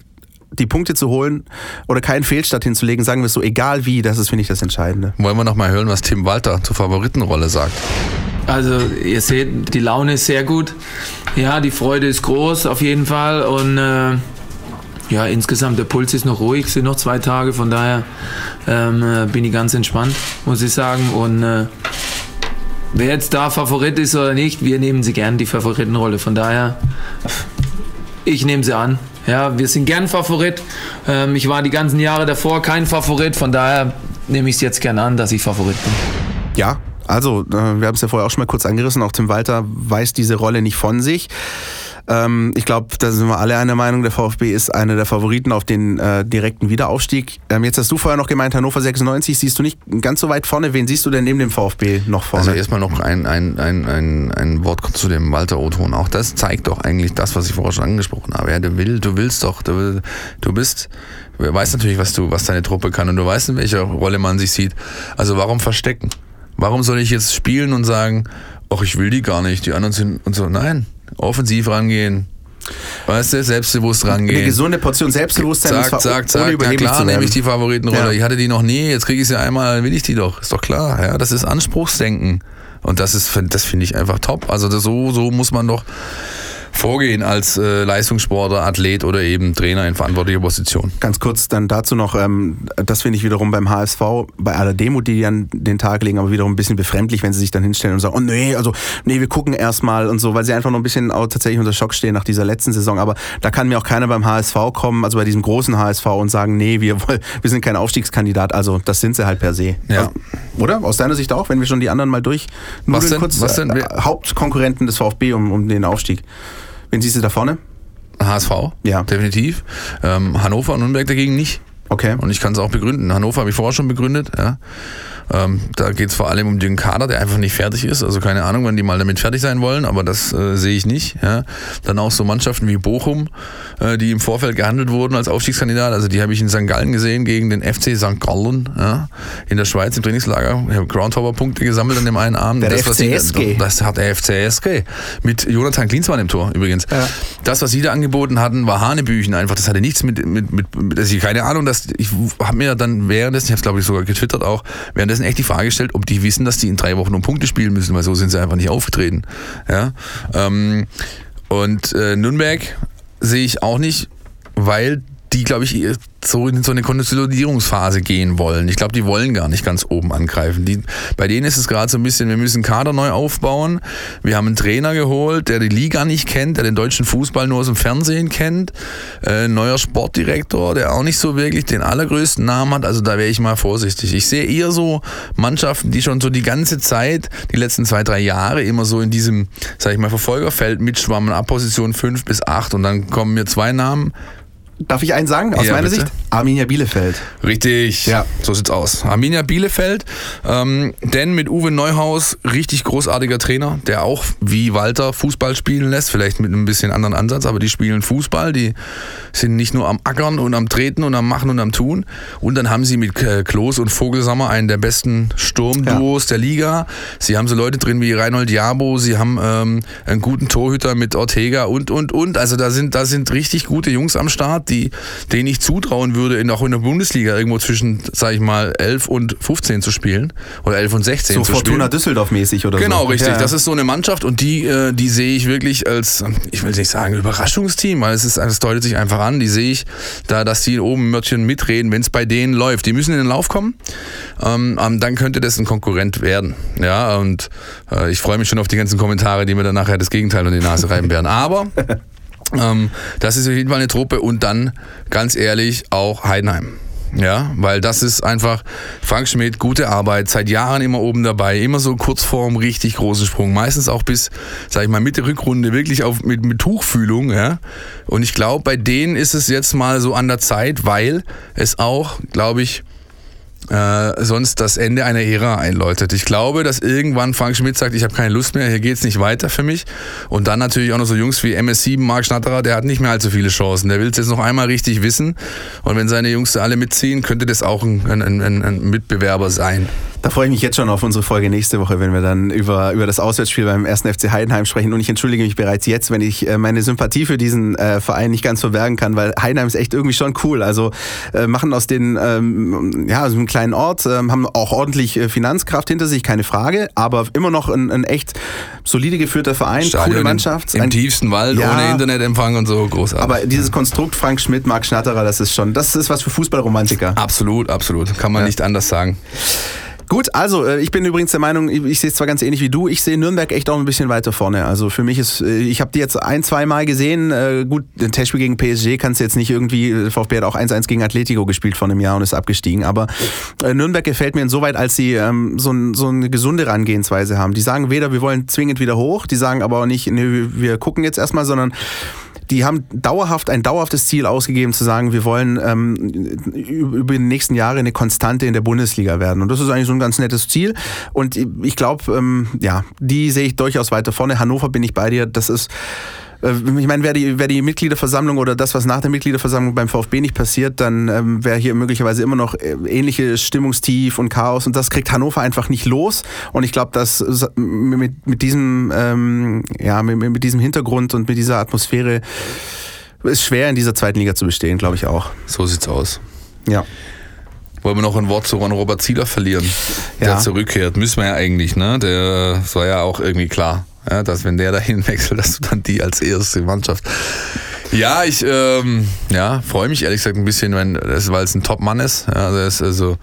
die Punkte zu holen oder keinen Fehlstart hinzulegen, sagen wir es so, egal wie, das ist, finde ich, das Entscheidende. Wollen wir noch mal hören, was Tim Walter zur Favoritenrolle sagt? Also ihr seht, die Laune ist sehr gut. Ja, die Freude ist groß auf jeden Fall. Und äh, ja, insgesamt der Puls ist noch ruhig, sind noch zwei Tage, von daher ähm, äh, bin ich ganz entspannt, muss ich sagen. Und äh, wer jetzt da Favorit ist oder nicht, wir nehmen sie gern die Favoritenrolle. Von daher, ich nehme sie an. Ja, wir sind gern Favorit. Ähm, ich war die ganzen Jahre davor kein Favorit, von daher nehme ich es jetzt gern an, dass ich Favorit bin. Ja, also, äh, wir haben es ja vorher auch schon mal kurz angerissen, auch Tim Walter weiß diese Rolle nicht von sich. Ähm, ich glaube, da sind wir alle einer Meinung, der VfB ist einer der Favoriten auf den äh, direkten Wiederaufstieg. Ähm, jetzt hast du vorher noch gemeint, Hannover 96 siehst du nicht ganz so weit vorne. Wen siehst du denn neben dem VfB noch vorne? Also erstmal noch ein, ein, ein, ein, ein Wort zu dem Walter Othon. Auch das zeigt doch eigentlich das, was ich vorher schon angesprochen habe. Ja, der will, du willst doch, du, du bist, weißt natürlich, was du, was deine Truppe kann und du weißt, in welcher Rolle man sich sieht. Also warum verstecken? Warum soll ich jetzt spielen und sagen, ach, ich will die gar nicht, die anderen sind und so. Nein, offensiv rangehen. Weißt du, selbstbewusst rangehen. Eine gesunde Portion Selbstbewusstsein. Zack, zack, zack. Na klar, nehme ich die Favoritenrolle. Ja. Ich hatte die noch nie, jetzt kriege ich sie einmal, will ich die doch. Ist doch klar. Ja, das ist Anspruchsdenken. Und das ist, das finde ich einfach top. Also das, so, so muss man doch vorgehen als äh, Leistungssportler, Athlet oder eben Trainer in verantwortlicher Position. Ganz kurz dann dazu noch, ähm, das finde ich wiederum beim HSV, bei aller Demut, die die an den Tag legen, aber wiederum ein bisschen befremdlich, wenn sie sich dann hinstellen und sagen, oh nee, also nee, wir gucken erstmal und so, weil sie einfach noch ein bisschen auch tatsächlich unter Schock stehen nach dieser letzten Saison. Aber da kann mir auch keiner beim HSV kommen, also bei diesem großen HSV und sagen, nee, wir, wir sind kein Aufstiegskandidat. Also das sind sie halt per se. Ja. Also, oder? Aus deiner Sicht auch, wenn wir schon die anderen mal durch was denn, kurz was denn? Äh, Hauptkonkurrenten des VfB um, um den Aufstieg. Wen siehst du da vorne? HSV, ja. definitiv. Ähm, Hannover und Nürnberg dagegen nicht. Okay. Und ich kann es auch begründen. Hannover habe ich vorher schon begründet. Ja. Ähm, da geht es vor allem um den Kader, der einfach nicht fertig ist. Also keine Ahnung, wann die mal damit fertig sein wollen, aber das äh, sehe ich nicht. Ja. Dann auch so Mannschaften wie Bochum, äh, die im Vorfeld gehandelt wurden als Aufstiegskandidat. Also die habe ich in St. Gallen gesehen gegen den FC St. Gallen ja, in der Schweiz im Trainingslager. Ich habe Groundhopper-Punkte gesammelt an dem einen Abend. Der das, FCSG. das hat der FCSG. Mit Jonathan Klinsmann im Tor übrigens. Das, was sie da angeboten hatten, war Hanebüchen einfach. Das hatte nichts mit, mit, mit, mit also keine Ahnung, dass ich habe mir dann währenddessen, ich habe es glaube ich sogar getwittert auch, währenddessen echt die Frage gestellt, ob die wissen, dass die in drei Wochen um Punkte spielen müssen, weil so sind sie einfach nicht aufgetreten. Ja? Ähm, und äh, Nürnberg sehe ich auch nicht, weil die, glaube ich, so in so eine Konsolidierungsphase gehen wollen. Ich glaube, die wollen gar nicht ganz oben angreifen. Die, bei denen ist es gerade so ein bisschen, wir müssen Kader neu aufbauen. Wir haben einen Trainer geholt, der die Liga nicht kennt, der den deutschen Fußball nur aus dem Fernsehen kennt. Äh, neuer Sportdirektor, der auch nicht so wirklich den allergrößten Namen hat. Also da wäre ich mal vorsichtig. Ich sehe eher so Mannschaften, die schon so die ganze Zeit, die letzten zwei, drei Jahre immer so in diesem, sag ich mal, Verfolgerfeld mitschwammen, ab Position 5 bis 8 und dann kommen mir zwei Namen Darf ich einen sagen aus Ja, meiner bitte. Sicht? Arminia Bielefeld. Richtig, Ja. so sieht's aus. Arminia Bielefeld, ähm, denn mit Uwe Neuhaus, richtig großartiger Trainer, der auch wie Walter Fußball spielen lässt, vielleicht mit einem bisschen anderen Ansatz, aber die spielen Fußball, die sind nicht nur am Ackern und am Treten und am Machen und am Tun. Und dann haben sie mit äh, Klos und Vogelsammer einen der besten Sturmduos der Liga. Sie haben so Leute drin wie Reinhold Jabo, sie haben ähm, einen guten Torhüter mit Ortega und, und, und. Also da sind, da sind richtig gute Jungs am Start, die, denen ich zutrauen würde, in, auch in der Bundesliga irgendwo zwischen, sag ich mal, 11 und 15 zu spielen. Oder 11 und 16 So zu spielen. Fortuna Düsseldorf mäßig oder so. Genau, richtig. Ja. Das ist so eine Mannschaft und die, äh, die sehe ich wirklich als, ich will nicht sagen Überraschungsteam, weil es ist, es deutet sich einfach an. Die sehe ich da, dass die oben Mörtchen mitreden, wenn es bei denen läuft. Die müssen in den Lauf kommen. Ähm, ähm, dann könnte das ein Konkurrent werden. Ja, und äh, ich freue mich schon auf die ganzen Kommentare, die mir dann nachher das Gegenteil in die Nase reiben werden. Aber ähm, das ist auf jeden Fall eine Truppe und dann, ganz ehrlich, auch Heidenheim. Ja, weil das ist einfach Frank Schmidt, gute Arbeit, seit Jahren immer oben dabei, immer so kurz vorm richtig großen Sprung, meistens auch bis, sag ich mal, Mitte Rückrunde wirklich auf, mit, mit Tuchfühlung, ja. Und ich glaube, bei denen ist es jetzt mal so an der Zeit, weil es auch, glaube ich, äh, sonst das Ende einer Ära einläutet. Ich glaube, dass irgendwann Frank Schmidt sagt, ich habe keine Lust mehr, hier geht's nicht weiter für mich. Und dann natürlich auch noch so Jungs wie MS7, Marc Schnatterer, der hat nicht mehr allzu viele Chancen. Der will es jetzt noch einmal richtig wissen. Und wenn seine Jungs alle mitziehen, könnte das auch ein, ein, ein, ein Mitbewerber sein. Da freue ich mich jetzt schon auf unsere Folge nächste Woche, wenn wir dann über, über das Auswärtsspiel beim 1. FC Heidenheim sprechen. Und ich entschuldige mich bereits jetzt, wenn ich äh, meine Sympathie für diesen äh, Verein nicht ganz verbergen kann, weil Heidenheim ist echt irgendwie schon cool. Also äh, machen aus den, ähm, ja, so einem kleinen Ort, ähm, haben auch ordentlich äh, Finanzkraft hinter sich, keine Frage, aber immer noch ein, ein echt solide geführter Verein, Stadion coole Mannschaft. Im, im ein, tiefsten Wald, Ja. ohne Internetempfang und so, großartig. aber dieses Konstrukt Frank Schmidt, Marc Schnatterer, das ist schon, das ist was für Fußballromantiker. absolut, absolut. Kann man Ja. nicht anders sagen. Gut, also äh, ich bin übrigens der Meinung, ich, sehe es zwar ganz ähnlich wie du, ich sehe Nürnberg echt auch ein bisschen weiter vorne. Also für mich ist, äh, ich habe die jetzt ein, zwei Mal gesehen. Äh, Gut, den Testspiel gegen PSG kannst du jetzt nicht irgendwie, VfB hat auch 1-1 gegen Atletico gespielt vor einem Jahr und ist abgestiegen. Aber Nürnberg gefällt mir insoweit, als sie ähm, so, ein, so eine gesunde Herangehensweise haben. Die sagen weder, wir wollen zwingend wieder hoch, die sagen aber auch nicht, nee, wir gucken jetzt erstmal, sondern die haben dauerhaft ein dauerhaftes Ziel ausgegeben, zu sagen, wir wollen ähm, über die nächsten Jahre eine Konstante in der Bundesliga werden. Und das ist eigentlich so ein ganz nettes Ziel. Und ich glaube, ähm, ja, die sehe ich durchaus weiter vorne. Hannover bin ich bei dir. Das ist ich meine, wäre die, wär die Mitgliederversammlung oder das, was nach der Mitgliederversammlung beim VfB nicht passiert, dann ähm, wäre hier möglicherweise immer noch äh, ähnliche Stimmungstief und Chaos und das kriegt Hannover einfach nicht los. Und ich glaube, dass mit, mit diesem ähm, ja, mit, mit diesem Hintergrund und mit dieser Atmosphäre ist schwer in dieser zweiten Liga zu bestehen, glaube ich auch. So sieht's aus. Ja. Wollen wir noch ein Wort zu Ron Robert Zieler verlieren, der Ja. zurückkehrt? Müssen wir ja eigentlich, ne? Der, das war ja auch irgendwie klar, ja, dass wenn der dahin wechselt, dass du dann die als erste Mannschaft. Ja, ich ähm, ja, freue mich ehrlich gesagt ein bisschen, wenn das, weil es ein Top-Mann ist. Ja, der ist also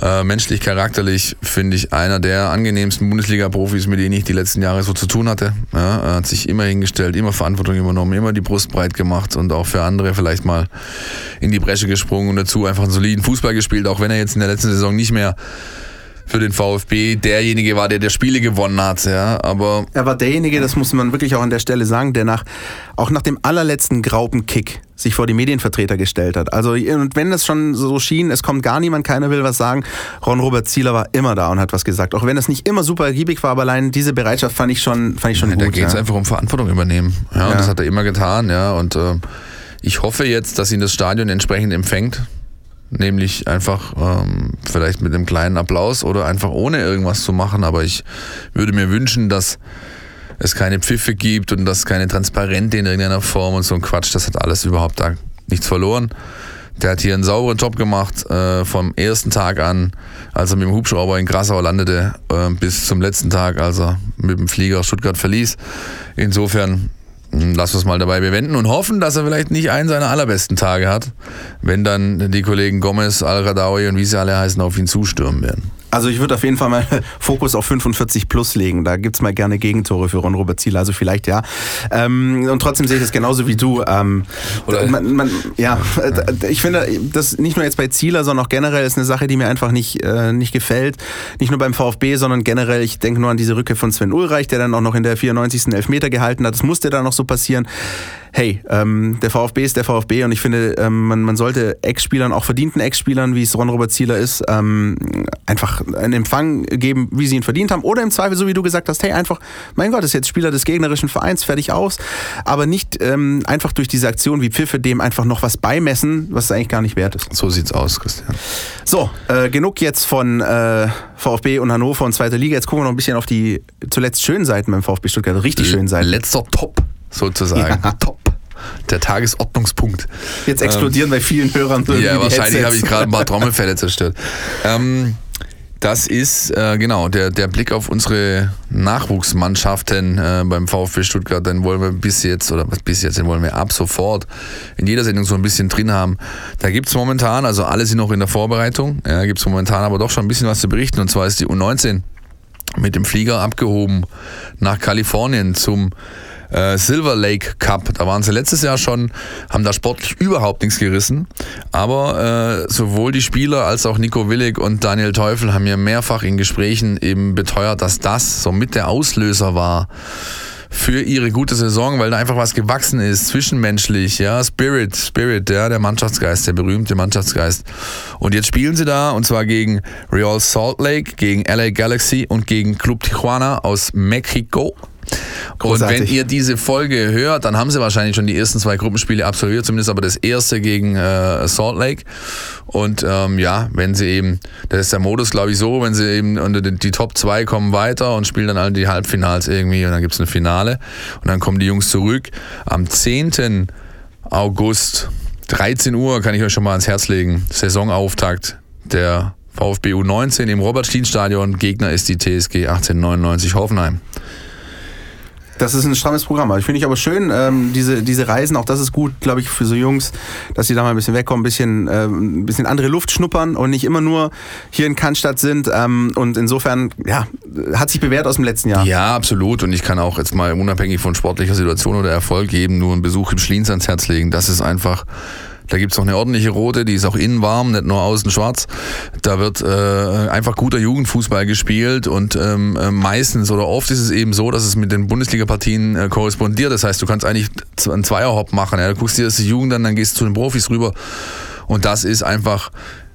äh, menschlich, charakterlich, finde ich, einer der angenehmsten Bundesliga-Profis, mit denen ich die letzten Jahre so zu tun hatte. Ja, er hat sich immer hingestellt, immer Verantwortung übernommen, immer die Brust breit gemacht und auch für andere vielleicht mal in die Bresche gesprungen und dazu einfach einen soliden Fußball gespielt, auch wenn er jetzt in der letzten Saison nicht mehr für den VfB derjenige war, der der Spiele gewonnen hat. Ja, aber Er war derjenige, das muss man wirklich auch an der Stelle sagen, der nach, auch nach dem allerletzten Graupenkick sich vor die Medienvertreter gestellt hat. Also, und wenn das schon so schien, es kommt gar niemand, keiner will was sagen, Ron-Robert Zieler war immer da und hat was gesagt. Auch wenn es nicht immer super ergiebig war, aber allein diese Bereitschaft fand ich schon, fand ich schon da gut. geht es ja. einfach um Verantwortung übernehmen. Ja, Ja. Und das hat er immer getan. Ja, und äh, ich hoffe jetzt, dass ihn das Stadion entsprechend empfängt. Nämlich einfach ähm, vielleicht mit einem kleinen Applaus oder einfach ohne irgendwas zu machen. Aber ich würde mir wünschen, dass es keine Pfiffe gibt und dass keine Transparente in irgendeiner Form und so ein Quatsch. Das hat alles überhaupt da nichts verloren. Der hat hier einen sauberen Job gemacht, äh, vom ersten Tag an, als er mit dem Hubschrauber in Grasau landete, äh, bis zum letzten Tag, als er mit dem Flieger Stuttgart verließ. Insofern lass uns mal dabei bewenden und hoffen, dass er vielleicht nicht einen seiner allerbesten Tage hat, wenn dann die Kollegen Gomez, Al-Radawi und wie sie alle heißen, auf ihn zustürmen werden. Also ich würde auf jeden Fall mal Fokus auf 45 plus legen. Da gibt es mal gerne Gegentore für Ron Robert Zieler. Also vielleicht ja. Ähm, und trotzdem sehe ich das genauso wie du. Ähm, Oder man, man, ja, äh, ich finde, das nicht nur jetzt bei Zieler, sondern auch generell ist eine Sache, die mir einfach nicht, äh, nicht gefällt. Nicht nur beim VfB, sondern generell, ich denke nur an diese Rücke von Sven Ulreich, der dann auch noch in der 94. Elfmeter gehalten hat. Das musste dann noch so passieren hey, ähm, der VfB ist der VfB und ich finde, ähm, man, man sollte Ex-Spielern, auch verdienten Ex-Spielern, wie es Ron-Robert Zieler ist, ähm, einfach einen Empfang geben, wie sie ihn verdient haben. Oder im Zweifel, so wie du gesagt hast, hey, einfach, mein Gott, ist jetzt Spieler des gegnerischen Vereins, fertig aus. Aber nicht ähm, einfach durch diese Aktion wie Pfiffe dem einfach noch was beimessen, was eigentlich gar nicht wert ist. So sieht's aus, Christian. So, äh, genug jetzt von äh, VfB und Hannover und zweiter Liga. Jetzt gucken wir noch ein bisschen auf die zuletzt schönen Seiten beim VfB Stuttgart. Richtig schönen Seiten. Letzter Top sozusagen. Ja. Top der Tagesordnungspunkt. Jetzt explodieren ähm, bei vielen Hörern. Ja, wahrscheinlich habe ich gerade ein paar Trommelfälle zerstört. Ähm, das ist äh, genau der, der Blick auf unsere Nachwuchsmannschaften äh, beim VfB Stuttgart. Den wollen wir bis jetzt, oder was bis jetzt, den wollen wir ab sofort in jeder Sendung so ein bisschen drin haben. Da gibt es momentan, also alle sind noch in der Vorbereitung, ja, gibt es momentan aber doch schon ein bisschen was zu berichten. Und zwar ist die U19 mit dem Flieger abgehoben nach Kalifornien zum äh, Silver Lake Cup. Da waren sie letztes Jahr schon, haben da sportlich überhaupt nichts gerissen. Aber äh, sowohl die Spieler als auch Nico Willig und Daniel Teufel haben mir mehrfach in Gesprächen eben beteuert, dass das so mit der Auslöser war für ihre gute Saison, weil da einfach was gewachsen ist, zwischenmenschlich, ja, Spirit, Spirit, ja, der Mannschaftsgeist, der berühmte Mannschaftsgeist. Und jetzt spielen sie da und zwar gegen Real Salt Lake, gegen LA Galaxy und gegen Club Tijuana aus Mexiko. Großartig. Und wenn ihr diese Folge hört, dann haben sie wahrscheinlich schon die ersten zwei Gruppenspiele absolviert, zumindest aber das erste gegen äh, Salt Lake. Und ähm, ja, wenn sie eben, das ist der Modus, glaube ich, so, wenn sie eben unter die, die Top 2 kommen weiter und spielen dann alle die Halbfinals irgendwie und dann gibt es ein Finale und dann kommen die Jungs zurück. Am 10. August, 13 Uhr, kann ich euch schon mal ans Herz legen, Saisonauftakt der VfB U19 im Robert-Schlien-Stadion. Gegner ist die TSG 1899 Hoffenheim. Das ist ein strammes Programm. Ich finde ich aber schön, ähm, diese, diese Reisen, auch das ist gut, glaube ich, für so Jungs, dass sie da mal ein bisschen wegkommen, ein bisschen, äh, ein bisschen andere Luft schnuppern und nicht immer nur hier in Cannstatt sind. Ähm, und insofern, ja, hat sich bewährt aus dem letzten Jahr. Ja, absolut. Und ich kann auch jetzt mal unabhängig von sportlicher Situation oder Erfolg eben nur einen Besuch im Schliens ans Herz legen. Das ist einfach da gibt es noch eine ordentliche rote, die ist auch innen warm, nicht nur außen schwarz. Da wird äh, einfach guter Jugendfußball gespielt und ähm, äh, meistens oder oft ist es eben so, dass es mit den Bundesliga-Partien äh, korrespondiert. Das heißt, du kannst eigentlich einen Zweierhopp machen. Ja? Du guckst dir das die Jugend an, dann gehst du zu den Profis rüber. Und das ist einfach,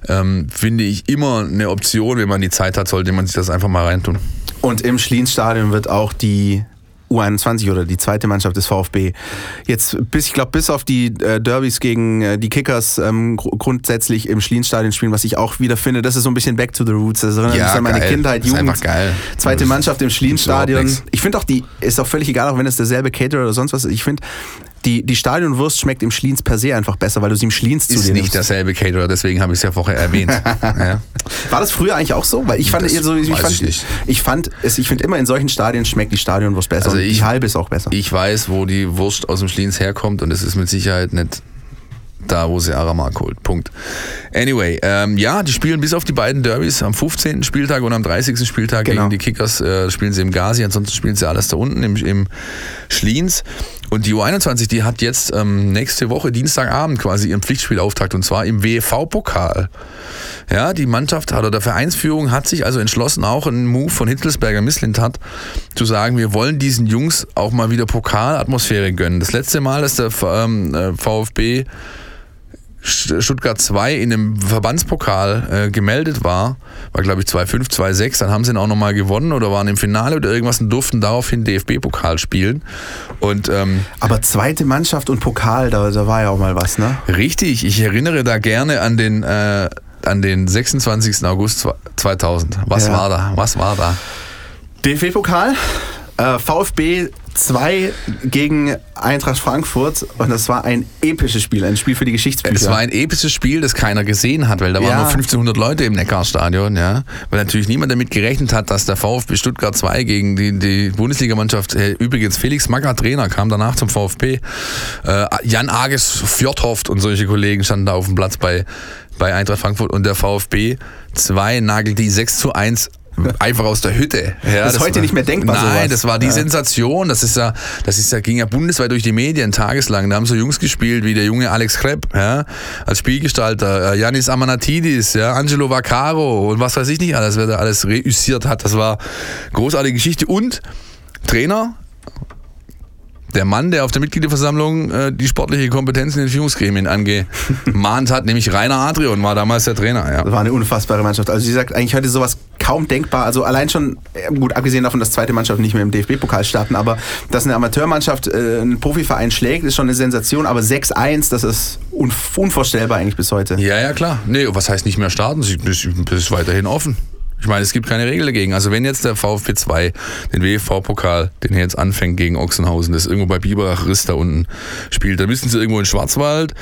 ähm, finde ich, immer eine Option. Wenn man die Zeit hat, sollte man sich das einfach mal reintun. Und im Schlienstadion wird auch die U21 oder die zweite Mannschaft des VfB. Jetzt bis, ich glaube, bis auf die äh, Derbys gegen äh, die Kickers ähm, gr grundsätzlich im Schlienstadion spielen, was ich auch wieder finde, das ist so ein bisschen back to the roots. Das erinnert ja, mich an meine geil. Kindheit, Jugend. Das ist geil. Zweite Mannschaft im Schlienstadion. Ich finde auch die, ist auch völlig egal, auch wenn es derselbe Caterer oder sonst was ist. Ich finde, die, die Stadionwurst schmeckt im Schliens per se einfach besser, weil du sie im Schliens zu Ist nicht derselbe Caterer, deswegen habe ich es ja vorher erwähnt. ja. War das früher eigentlich auch so? Weil ich fand, das so, ich, fand ich, ich fand es, ich finde immer in solchen Stadien schmeckt die Stadionwurst besser. Also ich, die halbe ist auch besser. Ich weiß, wo die Wurst aus dem Schliens herkommt und es ist mit Sicherheit nicht da, wo sie Aramark holt. Punkt. Anyway, ähm, ja, die spielen bis auf die beiden Derbys am 15. Spieltag und am 30. Spieltag genau. gegen die Kickers äh, spielen sie im Gazi, ansonsten spielen sie alles da unten im, im Schliens. Und die U21, die hat jetzt ähm, nächste Woche, Dienstagabend quasi ihren Pflichtspielauftakt und zwar im WEV-Pokal. Ja, die Mannschaft oder der Vereinsführung hat sich also entschlossen, auch einen Move von Hittelsberger Misslintat zu sagen, wir wollen diesen Jungs auch mal wieder Pokalatmosphäre gönnen. Das letzte Mal, dass der ähm, äh, VfB Stuttgart 2 in einem Verbandspokal äh, gemeldet war, war glaube ich 2-5, 2-6, dann haben sie ihn auch nochmal gewonnen oder waren im Finale oder irgendwas und durften daraufhin DFB-Pokal spielen. Und, ähm, Aber zweite Mannschaft und Pokal, da, da war ja auch mal was, ne? Richtig, ich erinnere da gerne an den, äh, an den 26. August 2000. Was ja. war da? Was war da? DFB-Pokal, äh, VfB 2 gegen Eintracht Frankfurt und das war ein episches Spiel, ein Spiel für die Geschichtsbücher. Es war ein episches Spiel, das keiner gesehen hat, weil da waren Ja. nur 1500 Leute im Neckarstadion, ja. Weil natürlich niemand damit gerechnet hat, dass der VfB Stuttgart 2 gegen die, die Bundesligamannschaft, äh, übrigens Felix Magger Trainer, kam danach zum VfB. Äh, Jan Ages Fjordhoft und solche Kollegen standen da auf dem Platz bei, bei Eintracht Frankfurt und der VfB 2 nagelt die 6 zu 1 einfach aus der Hütte. Ja, Das ist heute nicht mehr denkbar, Nein, sowas. das war die Ja. Sensation. Das ist ja, das ist ja, ging ja bundesweit durch die Medien tageslang. Da haben so Jungs gespielt wie der junge Alex Krepp, ja, als Spielgestalter, äh, Yanis Amanatidis, ja, Angelo Vaccaro und was weiß ich nicht alles, wer da alles reüssiert hat. Das war großartige Geschichte. Und Trainer, der Mann, der auf der Mitgliederversammlung äh, die sportliche Kompetenz in den Führungsgremien angemahnt hat, nämlich Rainer Adrian, war damals der Trainer. Ja. Das war eine unfassbare Mannschaft. Also wie gesagt, eigentlich heute sowas kaum denkbar. Also allein schon, äh, gut, abgesehen davon, dass zweite Mannschaften nicht mehr im DFB-Pokal starten, aber dass eine Amateurmannschaft äh, einen Profiverein schlägt, ist schon eine Sensation. Aber 6-1, das ist unv unvorstellbar eigentlich bis heute. Ja, ja, klar. Nee, was heißt nicht mehr starten? Sie ist weiterhin offen. Ich meine, es gibt keine Regel dagegen. Also wenn jetzt der VfB 2 den WFV-Pokal, den er jetzt anfängt gegen Ochsenhausen, das irgendwo bei Biberach Riss da unten spielt, dann müssen sie irgendwo in Schwarzwald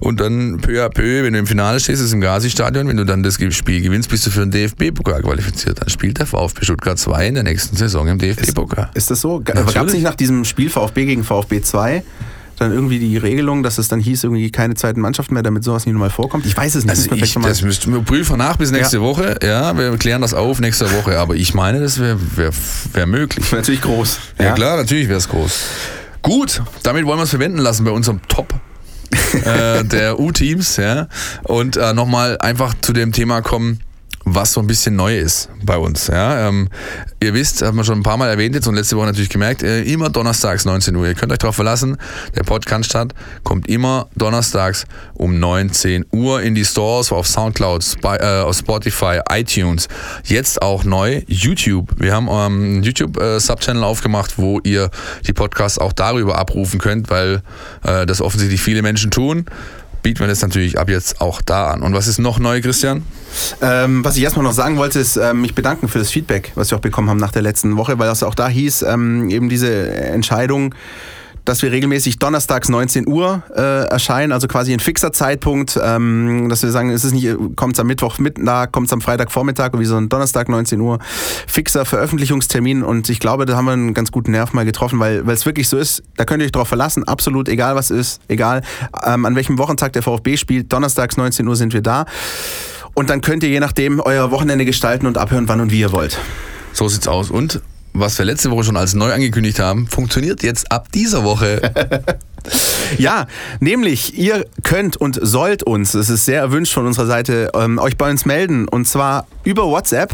und dann peu à peu, wenn du im Finale stehst, ist es im Gazi-Stadion, wenn du dann das Spiel gewinnst, bist du für den DFB-Pokal qualifiziert. Dann spielt der VfB Stuttgart 2 in der nächsten Saison im DFB-Pokal. Ist das so? Gab es nicht nach diesem Spiel VfB gegen VfB 2 dann irgendwie die Regelung, dass es dann hieß, irgendwie keine zweiten Mannschaften mehr, damit sowas nicht nochmal vorkommt? Ich weiß es nicht. Also wir ich, das müssten wir prüfen nach bis nächste Ja. Woche. Ja, wir klären das auf nächste Woche. Aber ich meine, das wäre wär, wär möglich. natürlich groß. Ja, klar, natürlich wäre es groß. Gut, damit wollen wir es verwenden lassen bei unserem Top äh, der U-Teams. Ja? Und äh, nochmal einfach zu dem Thema kommen, was so ein bisschen neu ist bei uns. Ja? Ähm, ihr wisst, haben wir schon ein paar Mal erwähnt jetzt und letzte Woche natürlich gemerkt, äh, immer donnerstags 19 Uhr. Ihr könnt euch darauf verlassen, der Podcast statt kommt immer donnerstags um 19 Uhr in die Stores, auf Soundcloud, Spy, äh, auf Spotify, iTunes. Jetzt auch neu YouTube. Wir haben ähm, einen YouTube-Subchannel aufgemacht, wo ihr die Podcasts auch darüber abrufen könnt, weil äh, das offensichtlich viele Menschen tun. Wir das natürlich ab jetzt auch da an. Und was ist noch neu, Christian? Ähm, was ich erstmal noch sagen wollte, ist ähm, mich bedanken für das Feedback, was wir auch bekommen haben nach der letzten Woche, weil das auch da hieß, ähm, eben diese Entscheidung, dass wir regelmäßig donnerstags 19 Uhr äh, erscheinen, also quasi ein fixer Zeitpunkt, ähm, dass wir sagen, es ist nicht, kommt am Mittwoch Mittag, kommt am Freitag Vormittag, wie so ein Donnerstag 19 Uhr, fixer Veröffentlichungstermin und ich glaube, da haben wir einen ganz guten Nerv mal getroffen, weil weil es wirklich so ist, da könnt ihr euch drauf verlassen, absolut egal was ist, egal ähm, an welchem Wochentag der VfB spielt, donnerstags 19 Uhr sind wir da. Und dann könnt ihr je nachdem euer Wochenende gestalten und abhören, wann und wie ihr wollt. So sieht's aus. Und was wir letzte Woche schon als neu angekündigt haben, funktioniert jetzt ab dieser Woche. Ja, nämlich ihr könnt und sollt uns, das ist sehr erwünscht von unserer Seite, ähm, euch bei uns melden und zwar über WhatsApp.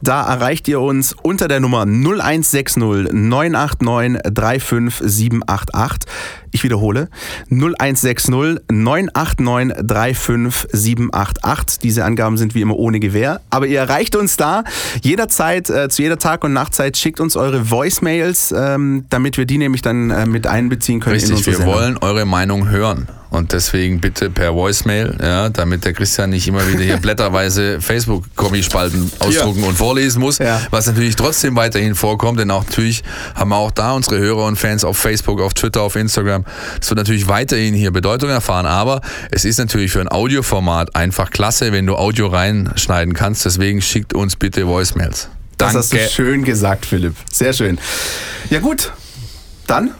Da erreicht ihr uns unter der Nummer 0160 989 35788. Ich wiederhole, 0160 989 35788. Diese Angaben sind wie immer ohne Gewähr, aber ihr erreicht uns da jederzeit, äh, zu jeder Tag- und Nachtzeit, schickt uns eure Voicemails, ähm, damit wir die nämlich dann äh, mit einbeziehen können in Richtig, unsere wir Sendung. Wollen eure Meinung hören. Und deswegen bitte per Voicemail, ja, damit der Christian nicht immer wieder hier blätterweise Facebook-Kommi-Spalten ausdrucken und vorlesen muss, Ja. was natürlich trotzdem weiterhin vorkommt, denn auch natürlich haben wir auch da unsere Hörer und Fans auf Facebook, auf Twitter, auf Instagram. Das wird natürlich weiterhin hier Bedeutung erfahren, aber es ist natürlich für ein Audioformat einfach klasse, wenn du Audio reinschneiden kannst. Deswegen schickt uns bitte Voicemails. Das Danke. hast du schön gesagt, Philipp. Sehr schön. Ja gut, dann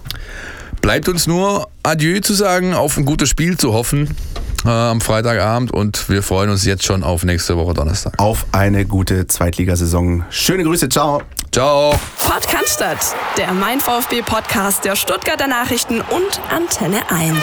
Bleibt uns nur Adieu zu sagen, auf ein gutes Spiel zu hoffen äh, am Freitagabend und wir freuen uns jetzt schon auf nächste Woche Donnerstag. auf eine gute Zweitligasaison. Schöne Grüße, ciao. Ciao! Podcast der Mein VfB Podcast der Stuttgarter Nachrichten und Antenne 1.